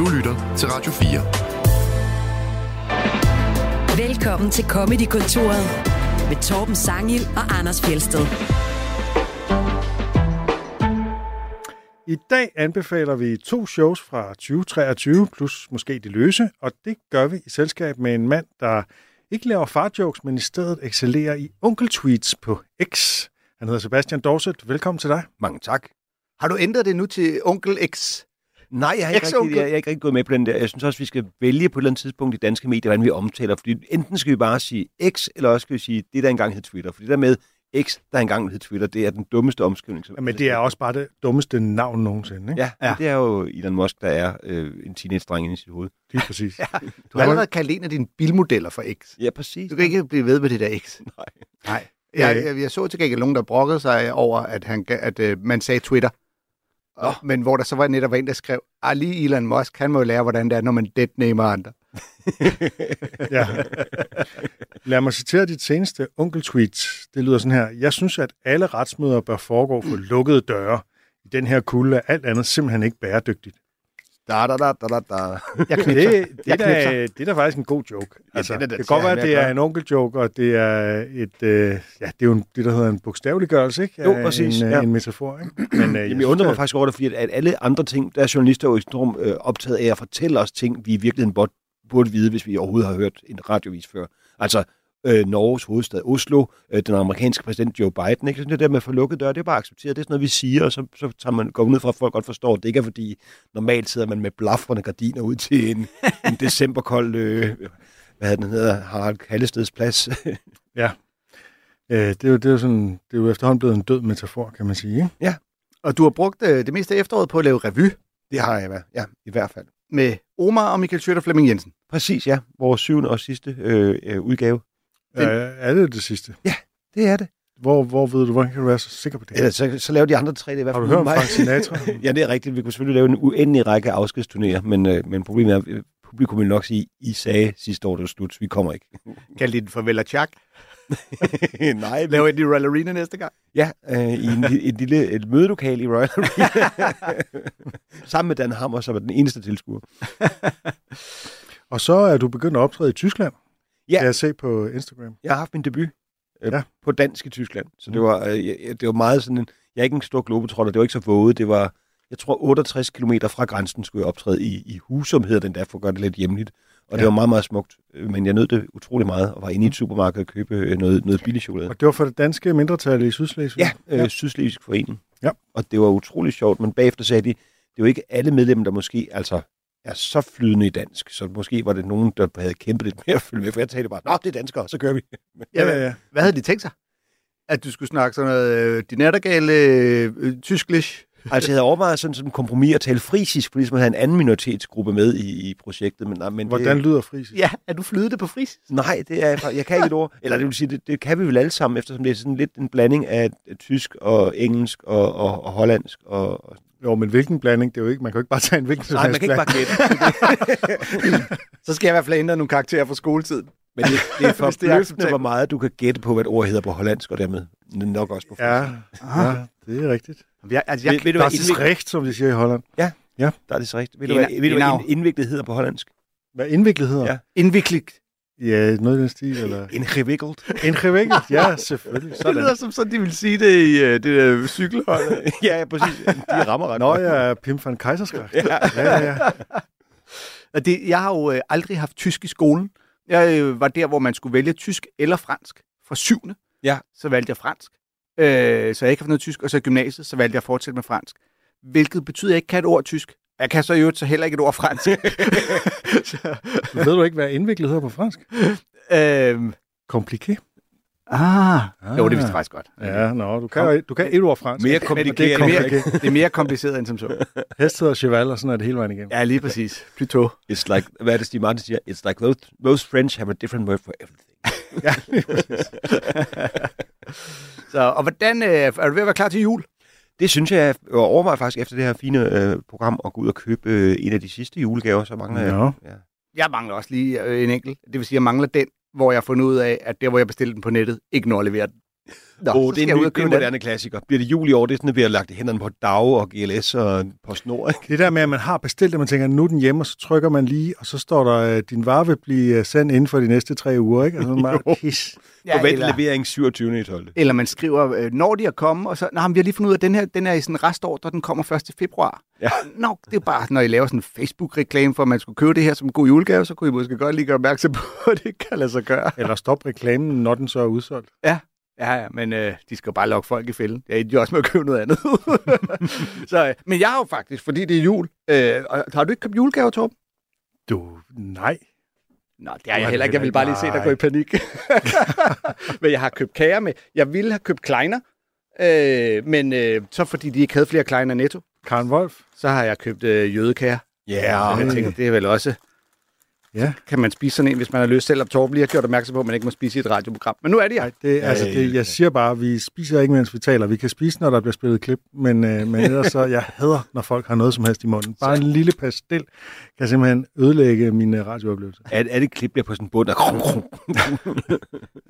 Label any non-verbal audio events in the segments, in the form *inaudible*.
Du lytter til Radio 4. Velkommen til Comedy-kontoret med Torben Sangil og Anders Fjelsted. I dag anbefaler vi to shows fra 2023, plus måske de løse, og det gør vi i selskab med en mand, der ikke laver farjokes, men i stedet excellerer i onkeltweets på X. Han hedder Sebastian Dorset. Velkommen til dig. Mange tak. Har du ændret det nu til onkel X? Nej, jeg har ikke, rigtig, jeg, jeg er ikke rigtig gået med på den der. Jeg synes også, vi skal vælge på et eller andet tidspunkt i danske medier, hvordan vi omtaler. Fordi enten skal vi bare sige X, eller også skal vi sige det, der engang hed Twitter. For det der med X, der engang hed Twitter, det er den dummeste omskrivning. Som Men det er også bare det dummeste navn nogensinde, ikke? Ja, ja. det er jo Elon Musk, der er øh, en teenage-dreng inde i sit hoved. Lige præcis. *laughs* ja. Du har allerede kaldt en af dine bilmodeller for X. Ja, præcis. Du kan ikke blive ved med det der X. *laughs* Nej. Nej. Jeg, jeg, jeg så til gengæld nogen, der brokkede sig over, at, han, at uh, man sagde Twitter. Og, men hvor der så var netop en, der skrev, ah, lige Elon Musk, han må jo lære, hvordan det er, når man deadnamer andre. *laughs* ja. Lad mig citere dit seneste onkel-tweet. Det lyder sådan her. Jeg synes, at alle retsmøder bør foregå for lukkede døre. I den her kulde er alt andet simpelthen ikke bæredygtigt. Da, da, da, da, da. Jeg Det, *laughs* knipser. det, Jeg er da, knipser. det er da faktisk en god joke. Altså, den er da det kan godt være, at det er en onkeljoke, og det er et, øh, ja, det er jo en, det, der hedder en bogstaveliggørelse, ikke? Jo, præcis, En, øh, ja. en metafor, ikke? *clears throat* Men, øh, Jamen, jeg undrer mig faktisk over det, fordi at, alle andre ting, der er journalister jo enormt øh, optaget af at fortælle os ting, vi i virkeligheden burde, burde vide, hvis vi overhovedet har hørt en radiovis før. Altså, øh, Norges hovedstad Oslo, øh, den amerikanske præsident Joe Biden, ikke? Sådan det der med at få lukket døre, det er bare accepteret. Det er sådan noget, vi siger, og så, så tager man, går ud fra, at folk godt forstår, at det ikke er fordi, normalt sidder man med blafrende gardiner ud til en, *laughs* en decemberkold, øh, hvad den hedder, Harald Kallesteds plads. *laughs* Øh, det, er jo, det, er jo sådan, det er jo efterhånden blevet en død metafor, kan man sige. Ikke? Og du har brugt uh, det meste af efteråret på at lave revy det har jeg, ja, i hvert fald. med Omar og Michael Schøtter Flemming Jensen. Præcis, ja. Vores syvende og sidste øh, øh, udgave. Den... Øh, er det det sidste? Det er det. Hvor, hvor ved du, hvordan kan du være så sikker på det? Ellers så, så laver de andre tre det i hvert Har fald. du hørt om. Frank Sinatra? *laughs* ja, det er rigtigt. Vi kunne selvfølgelig lave en uendelig række afskedsturnéer, men, øh, men problemet er, at øh, publikum vil nok sige, I sagde sidste år, det var slut, så vi kommer ikke. *laughs* Kald det farvel og tjak. *laughs* Nej, Laver I den i Royal Arena næste gang? Ja, øh, i en, et lille et mødelokale i Royal Arena. Sammen med Dan Hammer, som er den eneste tilskuer. Og så er du begyndt at optræde i Tyskland. Ja. Kan jeg se på Instagram. Jeg har haft min debut øh, Ja. ja. på dansk i Tyskland, så det var, øh, det var meget sådan en, jeg er ikke en stor globetrotter, det var ikke så våget, det var, jeg tror 68 km fra grænsen skulle jeg optræde i, i Husum, hedder den der, for at gøre det lidt hjemligt. Og det Ja. var meget, meget smukt, øh, men jeg nød det utrolig meget, og var inde i et supermarked og købe øh, noget, noget billig chokolade. Og det var for det danske mindretal i Sydslesvig? Ja, øh, Sydslesvig Forening. Ja. Og det var utrolig sjovt, men bagefter sagde de, det er jo ikke alle medlemmer, der måske altså er så flydende i dansk, så måske var det nogen, der havde kæmpet lidt mere at følge med, for jeg talte bare, nå, det er danskere, så kører vi. *laughs* Ja, ja, ja. *laughs* Hvad havde de tænkt sig? At du skulle snakke sådan noget øh, de nattergale øh, tysklish? Altså, jeg havde overvejet sådan, sådan en kompromis at tale frisisk, fordi man havde en anden minoritetsgruppe med i, i projektet. Men, nej, men Hvordan det, lyder frisisk? Ja, er du flydende på fris? Nej, det er, jeg kan ikke et ord. Eller det vil sige, det, det kan vi vel alle sammen, eftersom det er sådan lidt en blanding af tysk og engelsk og, og, og hollandsk. Og, og, Jo, men hvilken blanding? Det er jo ikke, man kan jo ikke bare tage en hvilken som nej, man helst kan ikke blanding. bare gætte. *laughs* Så skal jeg i hvert fald ændre nogle karakterer fra skoletiden. Men det, det er *laughs* er forbløffende, hvor meget du kan gætte på, hvad et ord hedder på hollandsk, og dermed nok også på Ja, frisisk. ja, det er rigtigt. Jeg, altså, jeg, Ved, ved du, hvad, ist indvik- recht, som de siger i Holland. der er det så rigtigt. Ved du, hvad, ved du, hvad indviklet hedder på hollandsk? Hvad indviklet hedder? Ja. indviklet. Ja, noget i den stil, eller... Ingewikkelt. Indviklet, ja, *laughs* selvfølgelig. Det lyder som sådan, de vil sige det i uh, det der cykelhold. ja, *laughs* ja, præcis. De rammer ret. Nå, godt. jeg er Pim van Kaiserskræft. Ja. Ja, ja, ja. *laughs* Det, jeg har jo øh, aldrig haft tysk i skolen. Jeg øh, var der, hvor man skulle vælge tysk eller fransk. Fra syvende, Ja. så valgte jeg fransk. Øh, så jeg ikke har noget tysk. Og så i gymnasiet, så valgte jeg at fortsætte med fransk. Hvilket betyder, at jeg ikke kan et ord tysk. Jeg kan så i øvrigt så heller ikke et ord fransk. *laughs* så, Ved du ikke, hvad indviklet hedder på fransk? øh, Kompliqué. ah, jo, det vidste jeg faktisk godt. Ja, nå, du kan, du kan et ord fransk. Mere Men det komplikeret. er Det er, komplikeret. mere, det er mere kompliceret end som så. Hest hedder cheval, og sådan er det hele vejen igennem. Ja, lige præcis. Pluto. It's like, hvad er det, Steve Martin siger? It's like those, most French have a different word for everything. *laughs* Ja, lige præcis. Så, og hvordan, øh, er du ved at være klar til jul? Det synes jeg, jeg overvejer faktisk efter det her fine øh, program at gå ud og købe øh, en af de sidste julegaver, så mangler jeg. Ja. Jeg mangler også lige øh, en enkelt. Det vil sige, jeg mangler den, hvor jeg har fundet ud af, at der, hvor jeg bestilte den på nettet, ikke når at levere den. Nå, oh, det er en, ny, og det er en den. moderne klassiker. Bliver det jul i år, det er sådan, at vi har lagt hænderne på DAG og GLS og PostNord, ikke? Det der med, at man har bestilt det, man tænker, nu er den hjemme, og så trykker man lige, og så står der, at din vare vil blive øh, sendt inden for de næste tre uger, ikke? Altså, bare *laughs* pis. Ja, Forvent eller, levering 27. i 12. eller man skriver, øh, når de er kommet, og så, nej, vi har lige fundet ud af, at den her den er i sådan en restordre, den kommer først i februar. Ja. Nå, det er bare, når I laver sådan en Facebook-reklame for, at man skulle købe det her som en god julegave, så kunne I måske godt lige gøre opmærksom på, *laughs* at det kan lade sig gøre. Eller stop reklamen, når den så er udsolgt. Ja, ja, men øh, de skal jo bare lokke folk i fælden. Ja, de er også med at købe noget andet. *laughs* så, øh, men jeg har jo faktisk, fordi det er jul, øh, og har du ikke købt julegaver, Torben? Du, nej. Nå, det har jeg heller ikke. Jeg vil bare lige se dig gå i panik. *laughs* men jeg har købt kager med. Jeg ville have købt kleiner, øh, men øh, så fordi de ikke havde flere kleiner netto, Karen Wolf? så har jeg købt øh, jødekager. Ja, Så jeg tænker, det er vel også... Ja. Kan man spise sådan en, hvis man har lyst, selvom Torben lige har gjort opmærksom på, at man ikke må spise i et radioprogram. Men nu er det jeg. Nej, det, ja, altså, det, jeg siger bare, at vi spiser ikke, mens vi taler. Vi kan spise, når der bliver spillet klip, men, øh, men ellers så, jeg hader, når folk har noget som helst i munden. Bare en lille pastil kan simpelthen ødelægge mine radiooplevelser. Er, er det klip, der på sådan en bund, der... *laughs*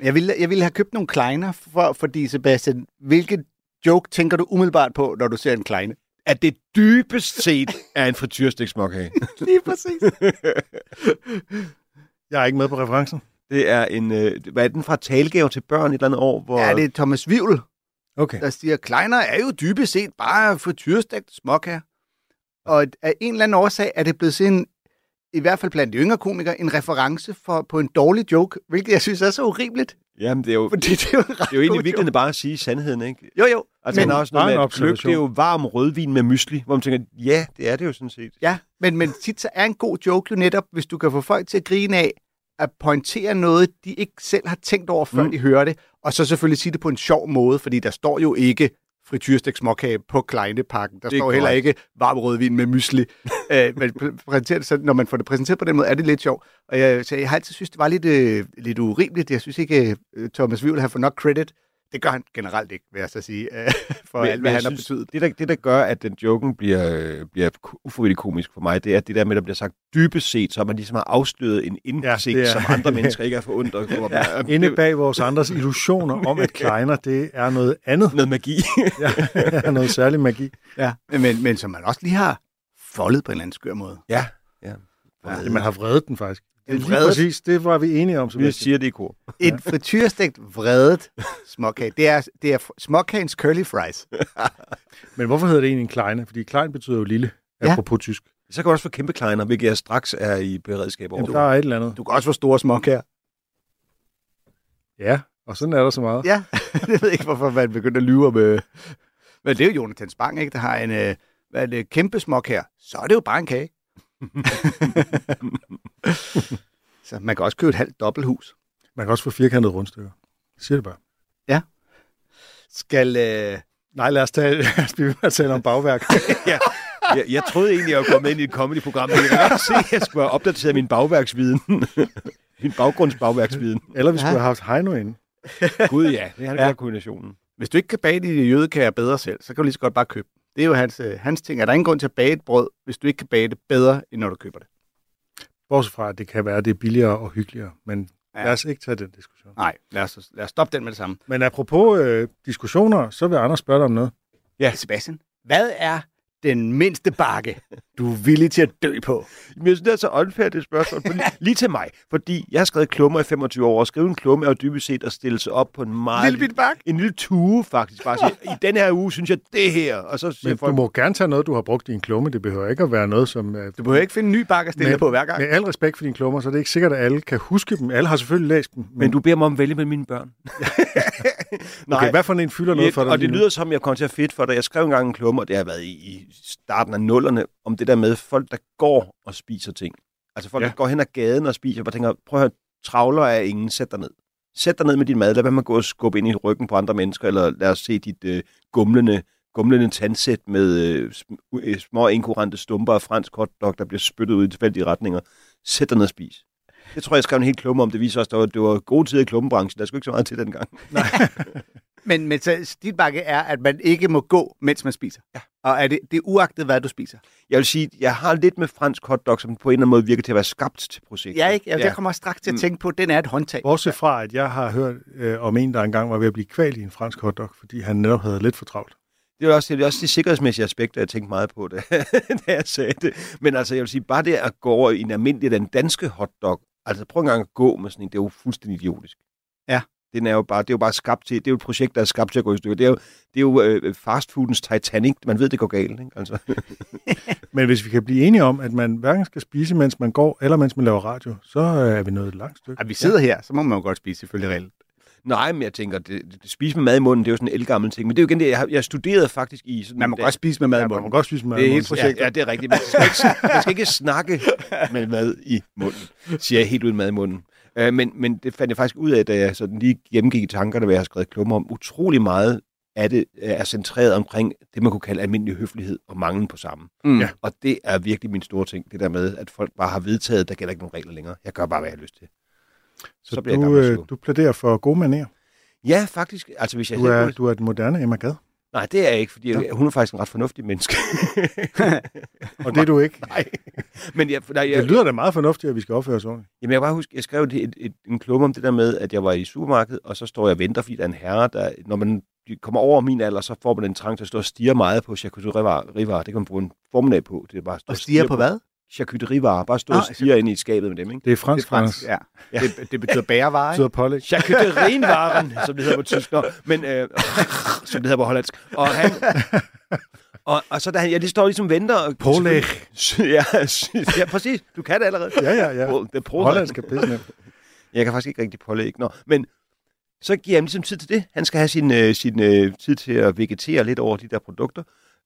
Jeg ville, jeg ville have købt nogle kleiner, for, fordi Sebastian, hvilket joke tænker du umiddelbart på, når du ser en kleine? At det dybest set er en frityrstiksmokhage. *laughs* Lige præcis. Jeg er ikke med på referencen. Det er en... Øh, hvad er den fra talgave til børn et eller andet år? Hvor... Ja, det er Thomas Vivl, Okay. der siger, kleiner er jo dybest set bare frityrestegt småkager. Og af en eller anden årsag er det blevet sådan, i hvert fald blandt de yngre komikere, en reference for, på en dårlig joke, hvilket jeg synes er så urimeligt, Jamen, det er jo, fordi det er jo det er jo egentlig joke. bare at sige sandheden, ikke? Jo, jo. Altså, Men- han også noget med, at gløk, det er jo varm rødvin med mysli, hvor man tænker, ja, det er det jo sådan set. Ja, men, men tit så er en god joke jo netop, hvis du kan få folk til at grine af, at pointere noget, de ikke selv har tænkt over, før mm. De hører det, og så selvfølgelig sige det på en sjov måde, fordi der står jo ikke frityrstek småkage på Kleinepakken. Der Det er står heller ikke varm rødvin med mysli. Øh, men præ- præsenterer det, så, når man får det præsenteret på den måde, er det lidt sjovt. Og jeg, så jeg har altid synes, det var lidt, øh, lidt urimeligt. Jeg synes ikke, øh, Thomas Wivel har fået nok credit. Det gør han generelt ikke, vil jeg så sige, øh, for alt, hvad han har synes, betydet. Det der, det, der gør, at den joken bliver, øh, bliver ufrivilligt komisk for mig, det er det der med, at der bliver sagt dybest set, så man ligesom har afsløret en indsigt, er- ja, som andre mennesker ikke er forundret over. *laughs* ja, Inde bag vores andres illusioner om, at *laughs* kleiner, det er noget andet. Noget magi. *laughs* Ja, noget særlig magi. Ja. Men, men som man også lige har foldet på en eller anden skør måde. ja, ja. Ja, man har vredet den faktisk. Lige vredet. præcis, det var vi enige om. Vi Sebastian. siger det i kor. En frityrestegt vredet småkage. Det er, det er småkagens curly fries. *laughs* Men hvorfor hedder det egentlig en kleine? Fordi klein betyder jo lille, Ja. apropos tysk. Så kan du også få kæmpe kleiner, hvilket jeg straks er i beredskab over. Jamen, der er et eller andet. Du kan også få store småkager. Ja, og sådan er der så meget. Ja, *laughs* jeg ved ikke, hvorfor man begyndte at lyve om... Øh... Men det er jo Jonathan Spang, ikke? Der har en øh, hvad er det, kæmpe småkage. Så er det jo bare en kage. *laughs* så man kan også købe et halvt dobbelthus. Man kan også få firkantede rundstykker. Jeg siger det bare. Skal... Øh... Nej, lad os, tage, *laughs* lad os blive at tale om bagværk. *laughs* ja. Jeg, jeg troede egentlig, jeg var kommet ind i et comedy-program, men jeg kan se, at jeg skulle have opdateret min bagværksviden. min baggrundsbagværksviden. Eller vi skulle have haft Heino inde. Gud ja, det er Ja. ja. kombinationen. Hvis du ikke kan bage de jødekager bedre selv, så kan du lige så godt bare købe dem. Det er jo hans, øh, hans ting. Er der ingen grund til at bage et brød, hvis du ikke kan bage det bedre, end når du køber det? Bortset fra, at det kan være, at det er billigere og hyggeligere. Men Ja. ja. lad os ikke tage den diskussion. Nej, lad os, lad os stoppe den med det samme. Men apropos øh, diskussioner, så vil Anders spørge dig om noget. Ja. Sebastian, hvad er den mindste bakke, du er villig til at dø på? Men jeg synes, det er så unfair, det spørgsmål. Fordi, *laughs* lige til mig. Fordi jeg har skrevet klummer i 25 år, og skrive en klumme er jo dybest set at stille sig op på en meget... Lille bakke? En lille tue, faktisk. Bare sige, i den her uge synes jeg det her. Og så siger Men folk, du må gerne tage noget, du har brugt i en klumme. Det behøver ikke at være noget, som... Øh, Du behøver ikke finde en ny bakke at stille dig på hver gang. med al respekt for dine klummer, så er det ikke sikkert, at alle kan huske dem. Alle har selvfølgelig læst dem. Men, men du beder mig om at vælge med mine børn. *laughs* okay, hvad for en fylder noget for dig? og det lyder som, jeg kom til at fedt for dig. Jeg skrev engang en klumme, og det har været i, i starten af nullerne, om det der med folk, der går og spiser ting. Altså folk, Ja. der går hen ad gaden og spiser, og tænker, prøv at høre, travler er ingen, sæt dig ned. Sæt dig ned med din mad, lad være med at gå og skubbe ind i ryggen på andre mennesker, eller lad os se dit øh, gumlende, gumlende tandsæt med øh, øh, små inkurante stumper af fransk hotdog, der bliver spyttet ud i tilfældige retninger. Sæt dig ned og spis. Det tror jeg, jeg skrev en helt klumme om. Det viser også, at det var, gode tider i klummebranchen. Der skulle ikke så meget til dengang. *laughs* Men, men så, dit bakke er, at man ikke må gå, mens man spiser. Ja. Og er det, det er uagtet, hvad du spiser? Jeg vil sige, jeg har lidt med fransk hotdog, som på en eller anden måde virker til at være skabt til projektet. Ja, ikke? Jeg, Ja. jeg kommer straks til at tænke på, at den er et håndtag. Bortset fra, at jeg har hørt øh, om en, der engang var ved at blive kvalt i en fransk hotdog, fordi han netop havde lidt for travlt. Det er også det, er også de sikkerhedsmæssige aspekter, jeg tænkte meget på, da, *laughs* da jeg sagde det. Men altså, jeg vil sige, bare det at gå over i en almindelig, den danske hotdog, altså prøv en gang at gå med sådan en, det er jo fuldstændig idiotisk. Ja. Den er jo bare, det er jo bare skabt til, det er jo et projekt, der er skabt til at gå i stykker. Det er jo, det er jo øh, fastfoodens Titanic. Man ved, det går galt, ikke? Altså. *laughs* Men hvis vi kan blive enige om, at man hverken skal spise, mens man går, eller mens man laver radio, så øh, er vi nået et langt stykke. At vi sidder her, så må man jo godt spise, selvfølgelig reelt. Nej, men jeg tænker, det, det, spise med mad i munden, det er jo sådan en elgammel ting. Men det er jo igen det, jeg, jeg studerede faktisk i sådan... Man må da- godt spise med mad i Ja, man må munden. godt spise med Det er mad i helt munden. projekt. Ja, ja, det er rigtigt. Man skal, ikke, man skal ikke snakke med mad i munden, siger jeg helt uden mad i munden. Øh, men, men det fandt jeg faktisk ud af, da jeg sådan lige gennemgik i tankerne, hvad jeg har skrevet klummer om. Utrolig meget af det øh, er centreret omkring det, man kunne kalde almindelig høflighed og manglen på samme. Mm. Ja. Og det er virkelig min store ting, det der med, at folk bare har vedtaget, at der gælder ikke nogen regler længere. Jeg gør bare, hvad jeg har lyst til. Så, Så bliver jeg du, gammel øh, du plæderer for gode manerer. Ja, faktisk. Altså, hvis jeg Du er, kunne- du er et moderne Emma Gad. Nej, det er jeg ikke, fordi Nå. hun er faktisk en ret fornuftig menneske. *laughs* Og det er du ikke. Nej. Men jeg, nej, jeg, Det lyder da meget fornuftigt, at vi skal opføre os ordentligt. Jamen, jeg kan bare huske, jeg skrev et, et, et, en klumme om det der med, at jeg var i supermarkedet, og så står jeg og venter, fordi der er en herre, der, når man kommer over min alder, så får man en trang til at stå og stige meget på charcuterievarer. Det kan man bruge en formiddag på. Det er bare at stå Og stiger på hvad? Charcuterievarer. Bare stå Ah, og stige ind i skabet med dem, ikke? Det er Det fransk, er fransk, Anders. ja. Det, det betyder bærevarer, *laughs* Det pålæg. Charcuterienvaren, som det hedder på tysk. Nå, men, øh, *laughs* som det hedder på hollandsk. Og han... Og, og så da han, jeg lige står ligesom venter. Og, Pålæg. ja, *laughs* ja, præcis. Du kan det allerede. Ja, ja, ja. Det er pålæg. Hollandsk er pisse. Jeg kan faktisk ikke rigtig pålægge. Nå, men så giver ham ligesom tid til det. Han skal have sin, øh, sin øh, tid til at vegetere lidt over de der produkter.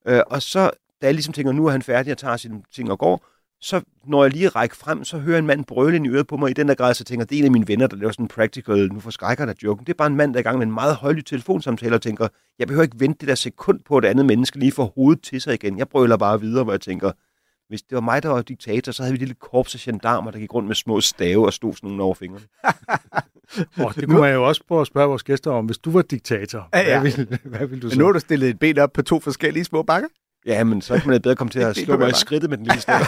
Øh, og så, da jeg ligesom tænker, nu er han færdig og tager sine ting og går, så når jeg lige rækker frem, så hører en mand brøle ind i øret på mig i den der grad, så tænker jeg, det er en af mine venner, der laver sådan en practical, nu forskrækker der joken. Det er bare en mand, der er i gang med en meget højlydt telefonsamtale og tænker, jeg behøver ikke vente det der sekund på, at et andet menneske lige får hovedet til sig igen. Jeg brøler bare videre, hvor jeg tænker, hvis det var mig, der var diktator, så havde vi et lille korps af gendarmer, der gik rundt med små stave og stod sådan nogle over fingrene. *laughs* Oh, det kunne man jo også prøve at spørge vores gæster om. Hvis du var diktator, Ja, ja. hvad ville, hvad ville du Men så? nu har du stillet et ben op på to forskellige små bakker. Ja, men så kan man bedre komme til *laughs* at slå mig i skridtet med den lille snæver.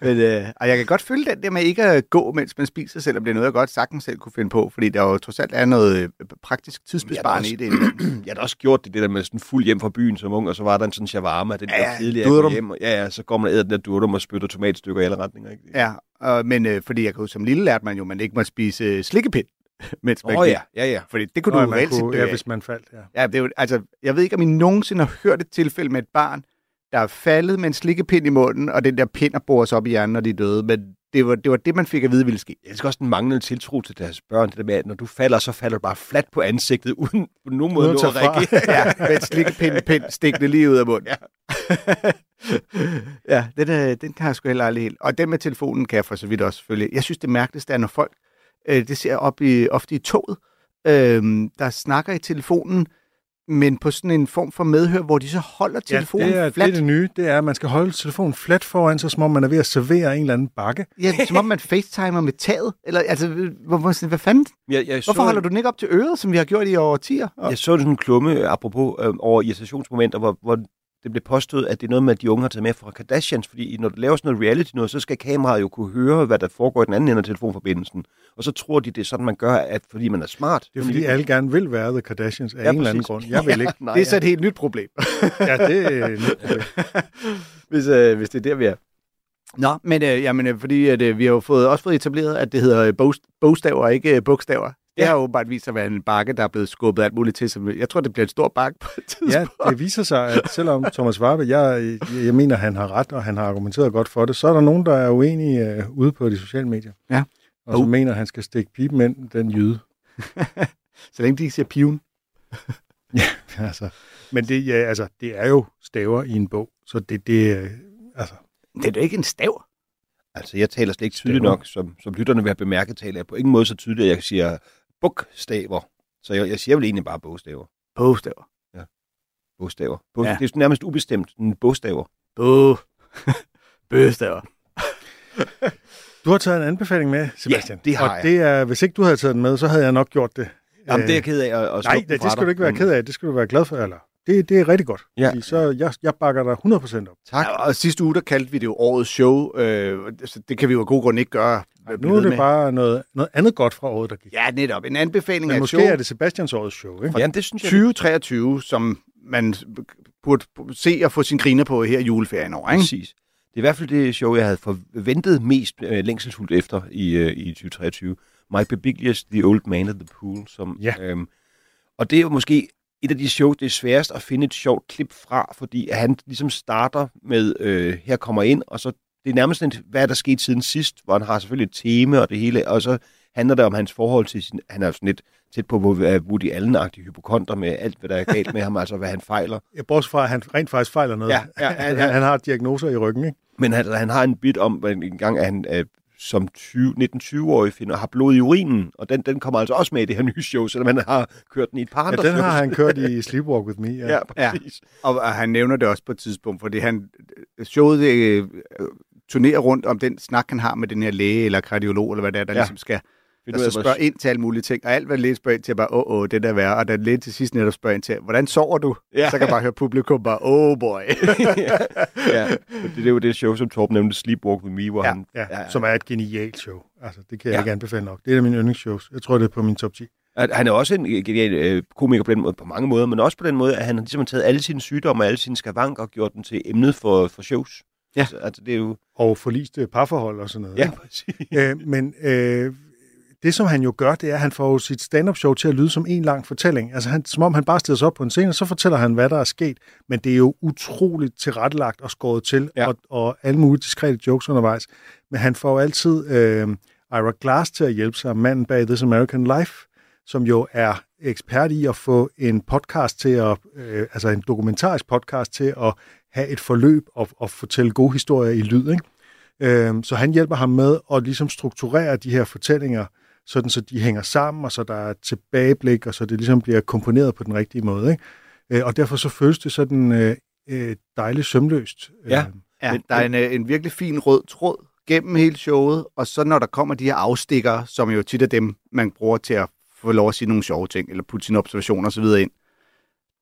*laughs* Men, øh, og jeg kan godt følge den der med ikke at gå, mens man spiser, selvom det er noget, jeg godt sagtens selv kunne finde på, fordi der jo trods alt er noget øh, praktisk tidsbesparende i det. *clears throat* jeg har da også gjort det, det der med sådan fuld hjem fra byen som ung, og så var der en sådan shawarma, den Ja, der kedelige hjem. og- Ja, ja, så går man og æder den der durdum og spytter tomatstykker i alle retninger. Ikke? Ja, og, men øh, fordi jeg kunne som lille lærte man jo, at man ikke må spise øh, slikkepind, *laughs* mens man oh, gik. ja, ja, ja. Fordi det kunne Nå, du jo reelt kunne, dø ja, af. hvis man faldt, ja. Ja, det er jo, altså, jeg ved ikke, om I nogensinde har hørt et tilfælde med et barn, der er faldet med en slikkepind i munden, og den der pind er boret op i hjernen, når de er døde. Men det var, det var det, man fik at vide ville ske. Jeg elsker også den manglende tiltro til deres børn. Det der med, at når du falder, så falder du bare fladt på ansigtet, *laughs* uden på nogen måde at reagere. Ja, med et slikkepind pind stikkende lige ud af munden. Ja, *laughs* ja den, øh, den kan jeg sgu heller aldrig helt. Og den med telefonen kan jeg for så vidt også følge. Jeg synes, det mærkeligste er, når folk, øh, det ser jeg op i, ofte i toget, øh, der snakker i telefonen, men på sådan en form for medhør, hvor de så holder telefonen ja, det er, flat. det er det nye. Det er, at man skal holde telefonen flat foran sig, som om man er ved at servere en eller anden bakke. Ja, som om man facetimer med taget. Eller, altså, hvor, hvor, sådan, hvad fanden? Jeg, jeg Hvorfor holder du den ikke op til øret, som vi har gjort i årtier? Og, Jeg så sådan en klumme, øh, apropos øh, over irritationsmomenter, hvor, hvor det blev påstået, at det er noget med, at de unge har taget med fra Kardashians, fordi når du laver sådan noget reality noget, så skal kameraet jo kunne høre, hvad der foregår i den anden ende af telefonforbindelsen. Og så tror de, det er sådan, man gør, at fordi man er smart. Det er fordi, alle gerne vil være The Kardashians af Ja, en eller anden præcis. grund. Jeg vil *laughs* ikke. Nej, det er så et helt nyt problem, *laughs* Ja, det er et nyt problem. *laughs* hvis, øh, hvis det er der, vi er. Nå, men øh, jamen, øh, fordi at, øh, vi har jo fået, også fået etableret, at det hedder øh, bogst- bogstaver, og ikke øh, bogstaver. Det Ja. har jo åbenbart vist sig at være en bakke, der er blevet skubbet alt muligt til. Som, jeg tror, det bliver en stor bakke på et tidspunkt. Ja, det viser sig, at selvom *laughs* Thomas Warbe, jeg, jeg, jeg mener, han har ret, og han har argumenteret godt for det, så er der nogen, der er uenige uh, ude på de sociale medier. Ja. Og som Oh. mener, at han skal stikke pipen ind, den jyde. *laughs* Så længe de ikke siger piven. *laughs* Altså, men det, ja, altså, det er jo staver i en bog, så det, det øh, altså, Det er da ikke en stav. Altså, jeg taler slet ikke tydeligt nok, som, som lytterne vil have bemærket, taler jeg på ingen måde så tydeligt, at jeg siger bogstaver. Så jeg, jeg siger vel egentlig bare bogstaver. Bogstaver. Bogstaver. Bog, Ja. ja. Det er nærmest ubestemt. En bogstaver. Bog. *laughs* Bøgstaver. *laughs* Du har taget en anbefaling med, Sebastian. det har og jeg. det er, hvis ikke du havde taget den med, så havde jeg nok gjort det. Jamen, Øh, det er jeg ked af at, at Nej, det, det skal du ikke være ked af. Det skal du være glad for, eller Det, det er rigtig godt. Ja. Fordi så jeg, jeg bakker dig 100% op. Tak. Ja, og sidste uge, der kaldte vi det jo årets show. Øh, så det kan vi jo af god grund ikke gøre. Ej, blive nu er det med. bare noget, noget andet godt fra året, der gik. Ja, netop. En anbefaling af Men et måske show. er det Sebastians årets show, ikke? Ja, det synes jeg. 2023, som man burde se og få sin griner på her i juleferien over, ikke? Præcis. Det er i hvert fald det show, jeg havde forventet mest øh, længselsfuldt efter i, øh, i 2023. Mike Bibiglias The Old Man at the Pool. Som, Ja. øhm, og det er jo måske et af de shows, det er sværest at finde et sjovt klip fra, fordi han ligesom starter med, øh, her kommer ind, og så det er nærmest en, hvad er der sket siden sidst, hvor han har selvfølgelig et tema og det hele, og så handler det om hans forhold til sin, han er jo sådan lidt tæt på Woody Allen-agtig hypokonter med alt, hvad der er galt med ham, *laughs* altså hvad han fejler. Jeg bortset fra, at han rent faktisk fejler noget. Ja, ja, ja, ja. Han, *laughs* han har diagnoser i ryggen, ikke? Men han, han har en bit om, en gang at han øh, som 20, 19-20-årig finder, har blod i urinen, og den, den kommer altså også med i det her nye show, selvom han har kørt den i et par Ja, andre den har shows. han kørt i *laughs* Sleepwalk With Me. Ja. Ja, Ja. præcis. Og, og han nævner det også på et tidspunkt, fordi han showet øh, turnerer rundt om den snak, han har med den her læge eller kardiolog, eller hvad det er, der Ja. ja. ligesom skal Find ud der af, så hvor- spørger ind til alle mulige ting. Og alt, hvad læge spørger ind til, er bare, åh, åh, det der er værre. Og da læge til sidst netop spørger ind til, hvordan sover du? Ja. Ja. Så kan bare høre publikum bare, oh boy. *laughs* ja, og det er jo det show, som Torben nævnte, Sleepwalk With Me, hvor Ja, han... Ja, som er et genialt show. Altså, det kan jeg Ja. ja. ikke anbefale nok. Det er et af mine yndlingsshows. Jeg tror, det er på min top 10. At Han er også en genial øh, komiker på den måde, på mange måder, men også på den måde, at han har ligesom taget alle sine sygdomme og alle sine skavanker og gjort dem til emnet for, for shows. Ja. Altså, altså, det er jo... Og forliste parforhold og sådan noget. Ja, præcis. øh, men øh, det, som han jo gør, det er, at han får sit stand-up show til at lyde som en lang fortælling. Altså, han, som om han bare stiller sig op på en scene, og så fortæller han, hvad der er sket. Men det er jo utroligt tilrettelagt og skåret til, Ja. og, og alle mulige diskrete jokes undervejs. Men han får altid øh, Ira Glass til at hjælpe sig, manden bag This American Life, som jo er ekspert i at få en podcast til at, øh, altså en dokumentarisk podcast til at have et forløb og, og fortælle gode historier i lyd, ikke? Øhm, så han hjælper ham med at ligesom strukturere de her fortællinger, sådan så de hænger sammen, og så der er tilbageblik, og så det ligesom bliver komponeret på den rigtige måde. Ikke? Øh, og derfor så føles det sådan øh, øh, dejligt sømløst. Ja. Øh, Ja, Men- der er en, en virkelig fin rød tråd gennem hele showet, og så når der kommer de her afstikker, som jo tit er dem, man bruger til at få lov at sige nogle sjove ting, eller putte sine observationer osv. ind,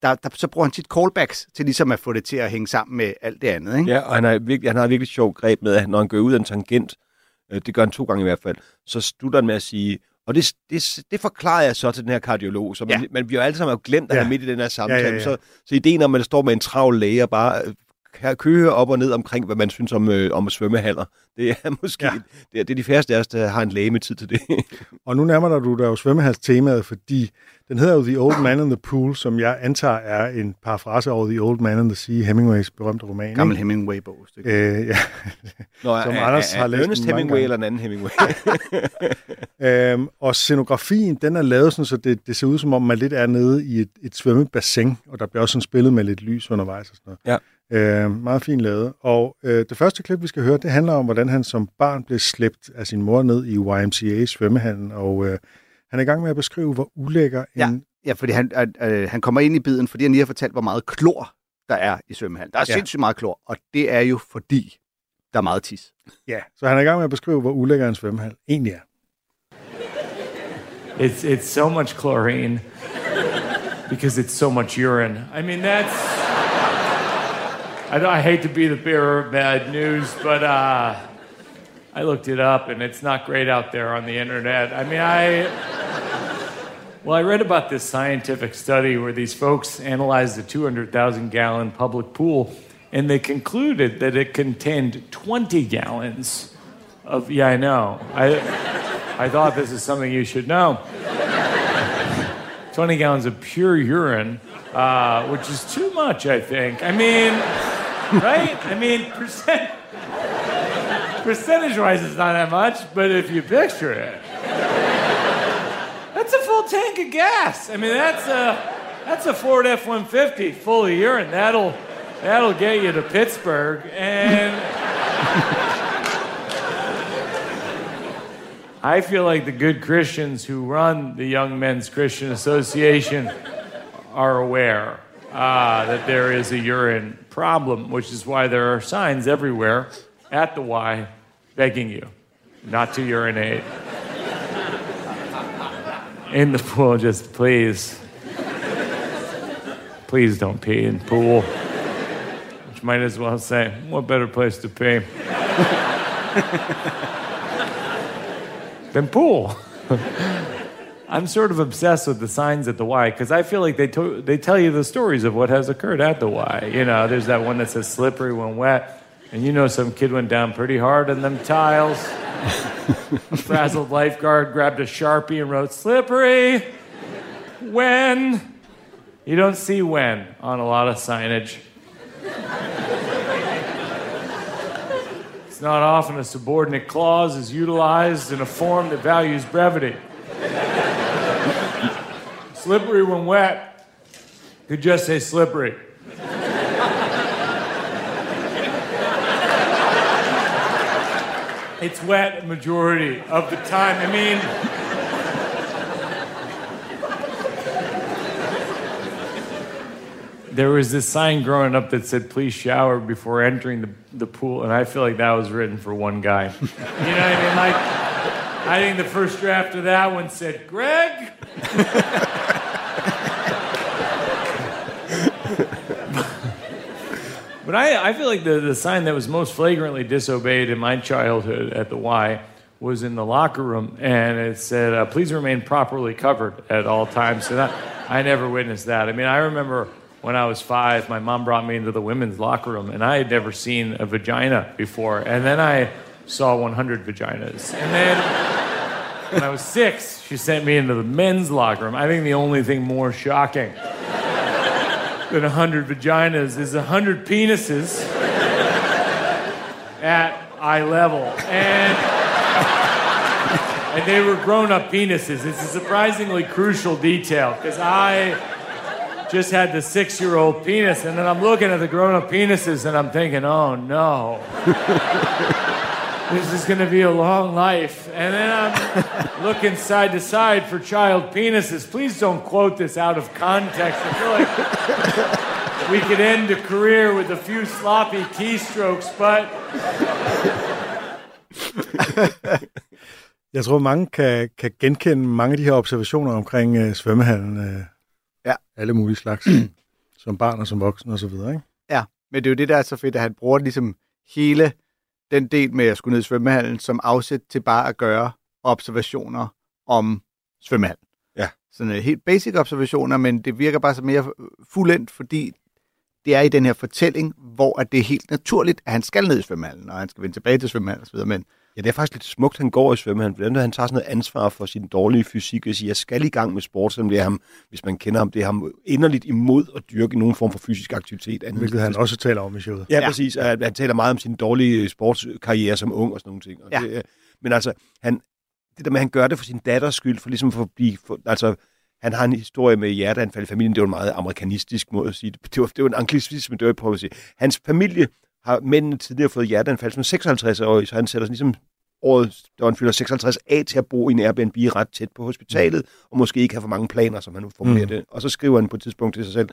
der, der, så bruger han tit callbacks til ligesom at få det til at hænge sammen med alt det andet. Ikke? Ja, og han har virkelig, han har virkelig sjov greb med, at når han går ud af en tangent, det gør han to gange i hvert fald, så slutter han med at sige, og det, det, det forklarer jeg så til den her kardiolog, så man, ja. Ja. man vi har jo alle sammen jo glemt, at Ja. han midt i den her samtale. Ja, ja, ja. Så, så ideen om, at man står med en travl læge og bare øh, kan køre op og ned omkring, hvad man synes om, øh, om svømmehaller, det er *laughs* måske, ja. Det, er, det er de færreste af os, der har en læge med tid til det. *laughs* Og nu nærmer du dig jo svømmehalstemaet, fordi den hedder jo The Old Man in the Pool, som jeg antager er en parafrase over The Old Man in the Sea, Hemingways berømte roman. Gammel? Hemingway-bog. Øh, ja. *laughs* Nå, Som er, Anders er, har er læst Ernest Hemingway eller en anden Hemingway? Øhm, og scenografien, den er lavet sådan, så det, det ser ud som om, man lidt er nede i et, et svømmebassin, og der bliver også sådan spillet med lidt lys undervejs og sådan noget. Ja. Øh, meget fint lavet. Og øh, det første klip, vi skal høre, det handler om, hvordan han som barn blev slæbt af sin mor ned i YMCA svømmehallen, og øh, han er i gang med at beskrive, hvor ulækker Ja. en... Ja, fordi han, øh, øh, han kommer ind i biden, fordi han lige har fortalt, hvor meget klor der er i svømmehallen. Der er ja. sindssygt meget klor, og det er jo fordi, der er meget tis. Ja, så han er i gang med at beskrive, hvor ulækker en svømmehal egentlig er. It's it's so much chlorine because it's so much urine. I mean, that's. I, I hate to be the bearer of bad news, but uh, I looked it up, and it's not great out there on the internet. I mean, I. Well, I read about this scientific study where these folks analyzed a 200,000 gallon public pool, and they concluded that it contained 20 gallons of. Yeah, I know. I. I thought this is something you should know. 20 gallons of pure urine, uh, which is too much, I think. I mean, right? I mean, *laughs* percent, percentage wise, it's not that much, but if you picture it, that's a full tank of gas. I mean, that's a, that's a Ford F 150 full of urine. That'll, that'll get you to Pittsburgh. And. *laughs* I feel like the good Christians who run the Young Men's Christian Association are aware uh, that there is a urine problem, which is why there are signs everywhere at the Y begging you not to urinate in the pool. Just please, please don't pee in pool. Which might as well say, what better place to pee *laughs* than pool? *laughs* I'm sort of obsessed with the signs at the Y because I feel like they to- they tell you the stories of what has occurred at the Y. You know, there's that one that says slippery when wet, and you know some kid went down pretty hard on them tiles. a frazzled lifeguard grabbed a sharpie and wrote slippery when. You don't see when on a lot of signage. It's not often a subordinate clause is utilized in a form that values brevity. Slippery when wet could just say slippery. it's wet majority of the time. I mean, there was this sign growing up that said please shower before entering the, the pool and i feel like that was written for one guy *laughs* you know what i mean like i think the first draft of that one said greg but I, I feel like the, the sign that was most flagrantly disobeyed in my childhood at the y was in the locker room and it said uh, please remain properly covered at all times and I, I never witnessed that i mean i remember when I was five, my mom brought me into the women's locker room, and I had never seen a vagina before. And then I saw 100 vaginas. And then when I was six, she sent me into the men's locker room. I think the only thing more shocking than 100 vaginas is 100 penises at eye level. And, and they were grown up penises. It's a surprisingly crucial detail because I just had the six year old penis, and then I'm looking at the grown up penises and I'm thinking, oh no. This is going to be a long life. And then I'm looking side to side for child penises. Please don't quote this out of context. I feel like we could end a career with a few sloppy keystrokes, but *laughs* Jeg tror, mange kan, kan genkende mange af de her observationer omkring øh, svømmehallen. Øh, Ja. Alle mulige slags. *clears throat* som barn og som voksen og så videre, ikke? Ja, men det er jo det, der er så fedt, at han bruger ligesom hele den del med at skulle ned i svømmehallen som afsæt til bare at gøre observationer om svømmehallen. Ja. Sådan uh, helt basic observationer, men det virker bare så mere fuldendt, fordi det er i den her fortælling, hvor at det er helt naturligt, at han skal ned i svømmehallen, og han skal vende tilbage til svømmehallen osv., men Ja, det er faktisk lidt smukt, han går i svømmehallen. Hvordan han tager sådan noget ansvar for sin dårlige fysik og siger, jeg skal i gang med sport, selvom det er ham, hvis man kender ham, det er ham inderligt imod at dyrke nogen form for fysisk aktivitet. andet Hvilket han også taler om i showet. Ja, Ja. præcis. Og han taler meget om sin dårlige sportskarriere som ung og sådan nogle ting. Og Ja. det, øh, men altså, han, det der med, at han gør det for sin datters skyld, for ligesom for at blive... For, altså, han har en historie med hjerteanfald i familien. Det var en meget amerikanistisk måde at sige det. Det var, det var en anglicisme, det var jeg prøver at sige. Hans familie har mændene tidligere fået hjerteanfald som 56-årig, så han sætter sådan ligesom året, da han fylder 56 af til at bo i en Airbnb ret tæt på hospitalet, og måske ikke have for mange planer, som han nu formulerer Mm. det. Og så skriver han på et tidspunkt til sig selv,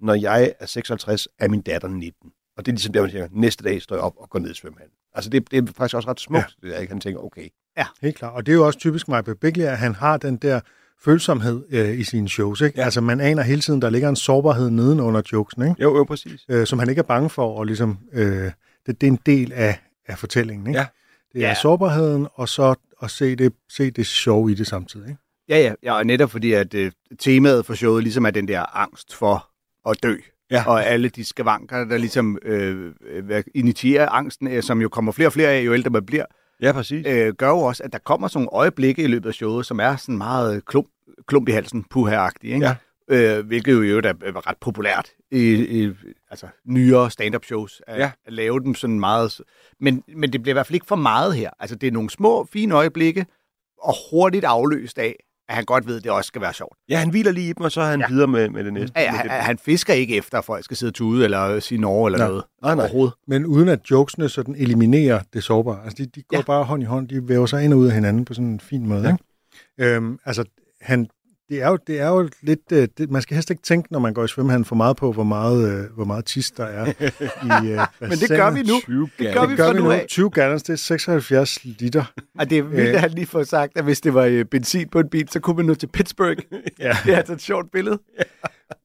når jeg er 56, er min datter 19. Og det er ligesom der, man siger, næste dag står jeg op og går ned i svømmehallen. Altså det, det er faktisk også ret smukt, ja. det er, ikke? han tænker, okay. Helt klart. Og det er jo også typisk Michael Bigley, at han har den der følsomhed øh, i sine shows. Ikke? Ja. Altså man aner hele tiden, der ligger en sårbarhed nedenunder jokesen, ikke? Jo, jo, præcis. Øh, som han ikke er bange for, og ligesom, øh, det, det er en del af, af fortællingen. Ikke? Ja. Det er Ja. sårbarheden, og så at se det, se det sjov i det samtidig. Ikke? ja, ja, ja og netop fordi, at øh, temaet for showet ligesom er den der angst for at dø. Ja. Og alle de skavanker, der ligesom øh, øh, initierer angsten, øh, som jo kommer flere og flere af, jo ældre man bliver, Ja, præcis. øh, gør jo også, at der kommer sådan nogle øjeblikke i løbet af showet, som er sådan meget klump, klump i halsen, puha ikke? Ja. Øh, hvilket jo i øvrigt er ret populært i, i altså, nyere stand-up shows, at, Ja. at lave dem sådan meget... Men, men det bliver i hvert fald ikke for meget her. Altså, det er nogle små, fine øjeblikke, og hurtigt afløst af, at han godt ved, at det også skal være sjovt. Ja, han hviler lige i dem, og så er han Ja. videre med, med det næste. Ja, ja, han, han fisker ikke efter, at folk skal sidde tude, eller sige Norge, eller Nej. noget. Nej, nej. Overhovedet. Men uden at jokesene sådan eliminerer det sårbare. Altså de, de går Ja. bare hånd i hånd, de væver sig ind og ud af hinanden på sådan en fin måde. Ja. Ikke? Øhm, altså, han, det, er jo, det er jo lidt... Øh, det, man skal helst ikke tænke, når man går i svømmehallen, for meget på, hvor meget, øh, hvor meget tis der er i øh, *laughs* Men det gør vi nu. 20 Det gør vi Det gør fra vi nu af. 20 gallons, det er 76 liter. Og det er vildt, at han lige får sagt, at hvis det var øh, benzin på en bil, så kunne man nå til Pittsburgh. Ja. Det er altså et sjovt billede.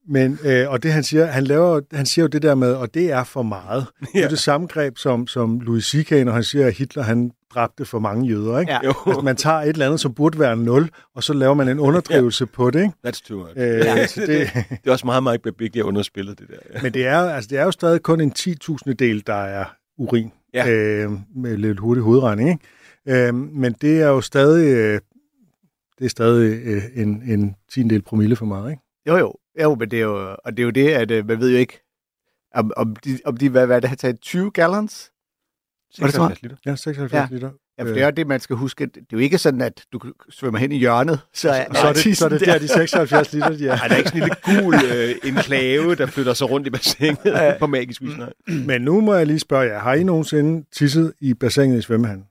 Men, øh, og det han siger, han, laver, han siger jo det der med, og det er for meget. Ja. *laughs* Det er det samme greb som, som Louis C.K., når han siger, at Hitler han dræbte for mange jøder. Ikke? Ja. Jo. Altså, man tager et eller andet, som burde være 0, og så laver man en underdrivelse ja. på det. Ikke? That's too much. Øh, ja. så *laughs* det, Det er også meget Mike Babiglia underspillet, det der. Ja. men det er, altså, det er jo stadig kun en 10.000 del, der er urin. Ja. Øh, med lidt hurtig hovedregning. Ikke? Øh, men det er jo stadig, øh, det er stadig øh, en, en tiendel promille for meget. Ikke? Jo, jo. Jo, men det er jo, og det er jo det, at øh, man ved jo ikke, om, om de, om de hvad, hvad er det har taget 20 gallons? Var det så meget? 76 liter. Ja, 76 Ja. ja. liter. Ja, for det er jo det, man skal huske. Det er jo ikke sådan, at du svømmer hen i hjørnet, så er, Og så er det, så er det der, de 76 liter, de er. Ej, der er ikke sådan en lille gul øh, enklave, der flytter sig rundt i bassinet på magisk vis. Nej. Men nu må jeg lige spørge jer, har I nogensinde tisset i bassinet i svømmehallen?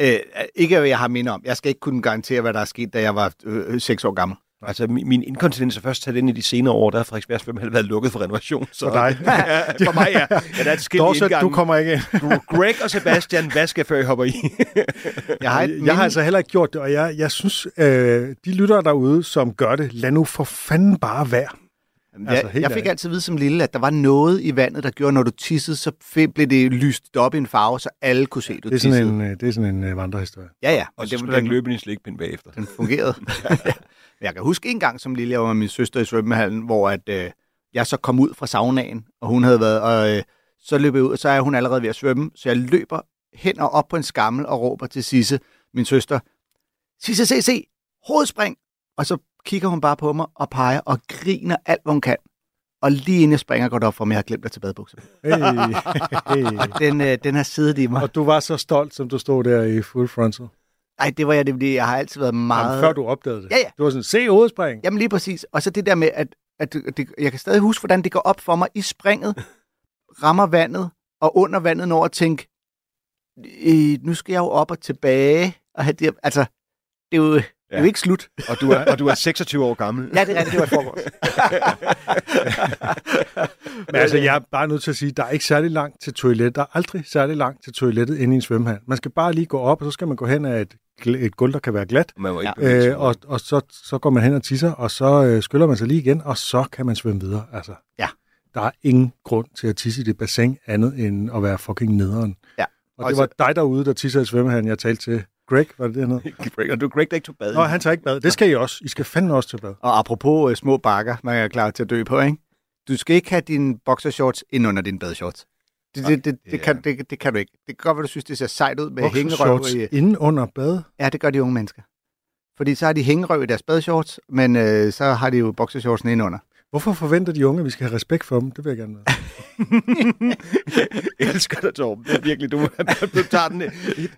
Øh, ikke hvad jeg har minde om. Jeg skal ikke kunne garantere, hvad der er sket, da jeg var øh, 6 år gammel. Altså, min, min inkontinens er først taget ind i de senere år, der har Frederiksberg Svømmehal været lukket for renovation. Så, For dig? *laughs* ja, for mig, ja. ja der er et Dorset, indgang. du kommer ikke ind. Greg og Sebastian, hvad skal før I hopper i? Jeg har, minde- jeg har altså heller ikke gjort det, og jeg, jeg synes, øh, de lyttere derude, som gør det, lad nu for fanden bare være. Jamen, altså, jeg, jeg fik altid at vide som lille, at der var noget i vandet, der gjorde, når du tissede, så blev det lyst op i en farve, så alle kunne se, at du Det er tissede. sådan en, øh, det er sådan en øh, vandrehistorie. Ja, ja. Og så det, skulle ikke løbe i en slikpind bagefter. den fungerede. *laughs* Men jeg kan huske en gang som lille, jeg var med min søster i svømmehallen, hvor at, øh, jeg så kom ud fra saunaen, og hun havde været, og øh, så løb jeg ud, og så er hun allerede ved at svømme, så jeg løber hen og op på en skammel og råber til Sisse, min søster, Sisse, se, se, hovedspring! Og så kigger hun bare på mig og peger og griner alt, hvad hun kan. Og lige inden jeg springer, går det op for mig, at jeg har glemt at tage badebukser. på. Hey, *laughs* hey. Den, øh, den har siddet i mig. Og du var så stolt, som du stod der i full frontal. Nej, det var jeg, det, fordi jeg har altid været meget... Jamen, før du opdagede det. Ja, ja. Du var sådan, se hovedspring. Jamen lige præcis. Og så det der med, at, at det, jeg kan stadig huske, hvordan det går op for mig i springet, rammer vandet, og under vandet når at tænke, øh, nu skal jeg jo op og tilbage. Og have det, altså, det er jo, ja. det er jo ikke slut. Og du er, og du er 26 år gammel. Ja, det er rigtigt, det var et forgårs. *laughs* Men altså, jeg er bare nødt til at sige, der er ikke særlig langt til toilettet. Der er aldrig særlig langt til toilettet inde i en svømmehal. Man skal bare lige gå op, og så skal man gå hen af et, et gulv, der kan være glat. Man må ikke sig. Øh, og og så, så går man hen og tisser, og så øh, skyller man sig lige igen, og så kan man svømme videre. Altså, Ja. Der er ingen grund til at tisse i det bassin, andet end at være fucking nederen. Ja. Og Og det var dig derude, der tisser i svømmehallen, jeg talte til. Greg, var det det, han hed? *laughs* Greg, og du Greg, der ikke tog bad. Nå, han tager ikke bad. Det skal I også. I skal fandme også til bad. Og apropos øh, små bakker, man er klar til at dø på, ikke? Du skal ikke have dine boxershorts ind under din badeshorts. Det, det, det, det, kan, det, det kan du ikke. Det kan godt være, du synes, det ser sejt ud med hængerøv. I, inde under bad. ja, det gør de unge mennesker. Fordi så har de hængerøv i deres badeshorts, men øh, så har de jo boxershortsen ind under. Hvorfor forventer de unge, at vi skal have respekt for dem? Det vil jeg gerne vide. *laughs* Jeg elsker dig, Torben. Det er virkelig, du, du, tager den,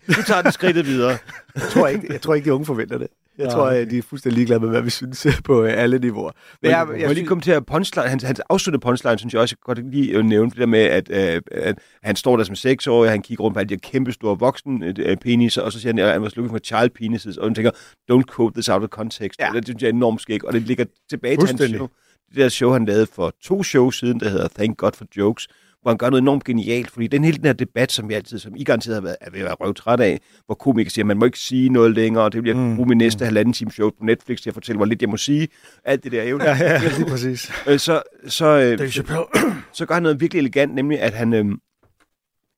du tager den skridtet videre. Jeg tror ikke, jeg tror ikke de unge forventer det. Jeg Nej. tror, at de er fuldstændig ligeglade med, hvad vi synes øh, på øh, alle niveauer. Men jeg, jeg, jeg, jeg lige synes- kommentere punchline. Hans, hans afsluttede punchline, synes jeg også jeg godt lige øh, nævne det der med, at, øh, at han står der som seksårig, han kigger rundt på alle de her kæmpe store voksen øh, peniser, og så siger han, at han was looking for child penises, og han tænker, don't quote this out of context. Ja. Det synes jeg er enormt skægt, og det ligger tilbage til hans show. Det der show, han lavede for to shows siden, der hedder Thank God for Jokes, hvor han gør noget enormt genialt, fordi den hele den her debat, som vi altid, som I garanteret har været, er ved at være røvtræt af, hvor komikere siger, man må ikke sige noget længere, og det jeg Mm. bruge min næste halvanden time show på Netflix til at fortælle, hvor lidt jeg må sige. Alt det der er jo Ja, ja, lige præcis. Øh, så, så, øh, Dave Chappelle. så gør han noget virkelig elegant, nemlig at han, øh,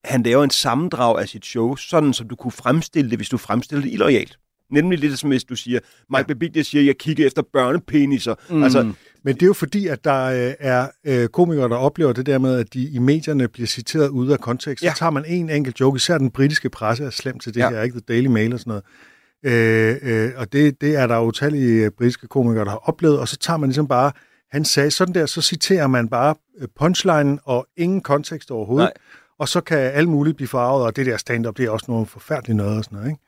han laver en sammendrag af sit show, sådan som du kunne fremstille det, hvis du fremstiller det illoyalt. Nemlig lidt som hvis du siger, Mike Babiglia siger, jeg kigger efter børnepeniser. Mm. Altså, Men det er jo fordi, at der øh, er øh, komikere, der oplever det der med, at de i medierne bliver citeret ude af kontekst. Ja. Så tager man en enkelt joke, især den britiske presse er slem til det ja. Her, ikke? The Daily Mail og sådan noget. Øh, øh, og det, det er der utallige øh, britiske komikere, der har oplevet, og så tager man ligesom bare, han sagde sådan der, så citerer man bare øh, punchlinen og ingen kontekst overhovedet, Nej. og så kan alle mulige blive farvet, og det der stand-up, det er også noget forfærdeligt noget og sådan noget, ikke?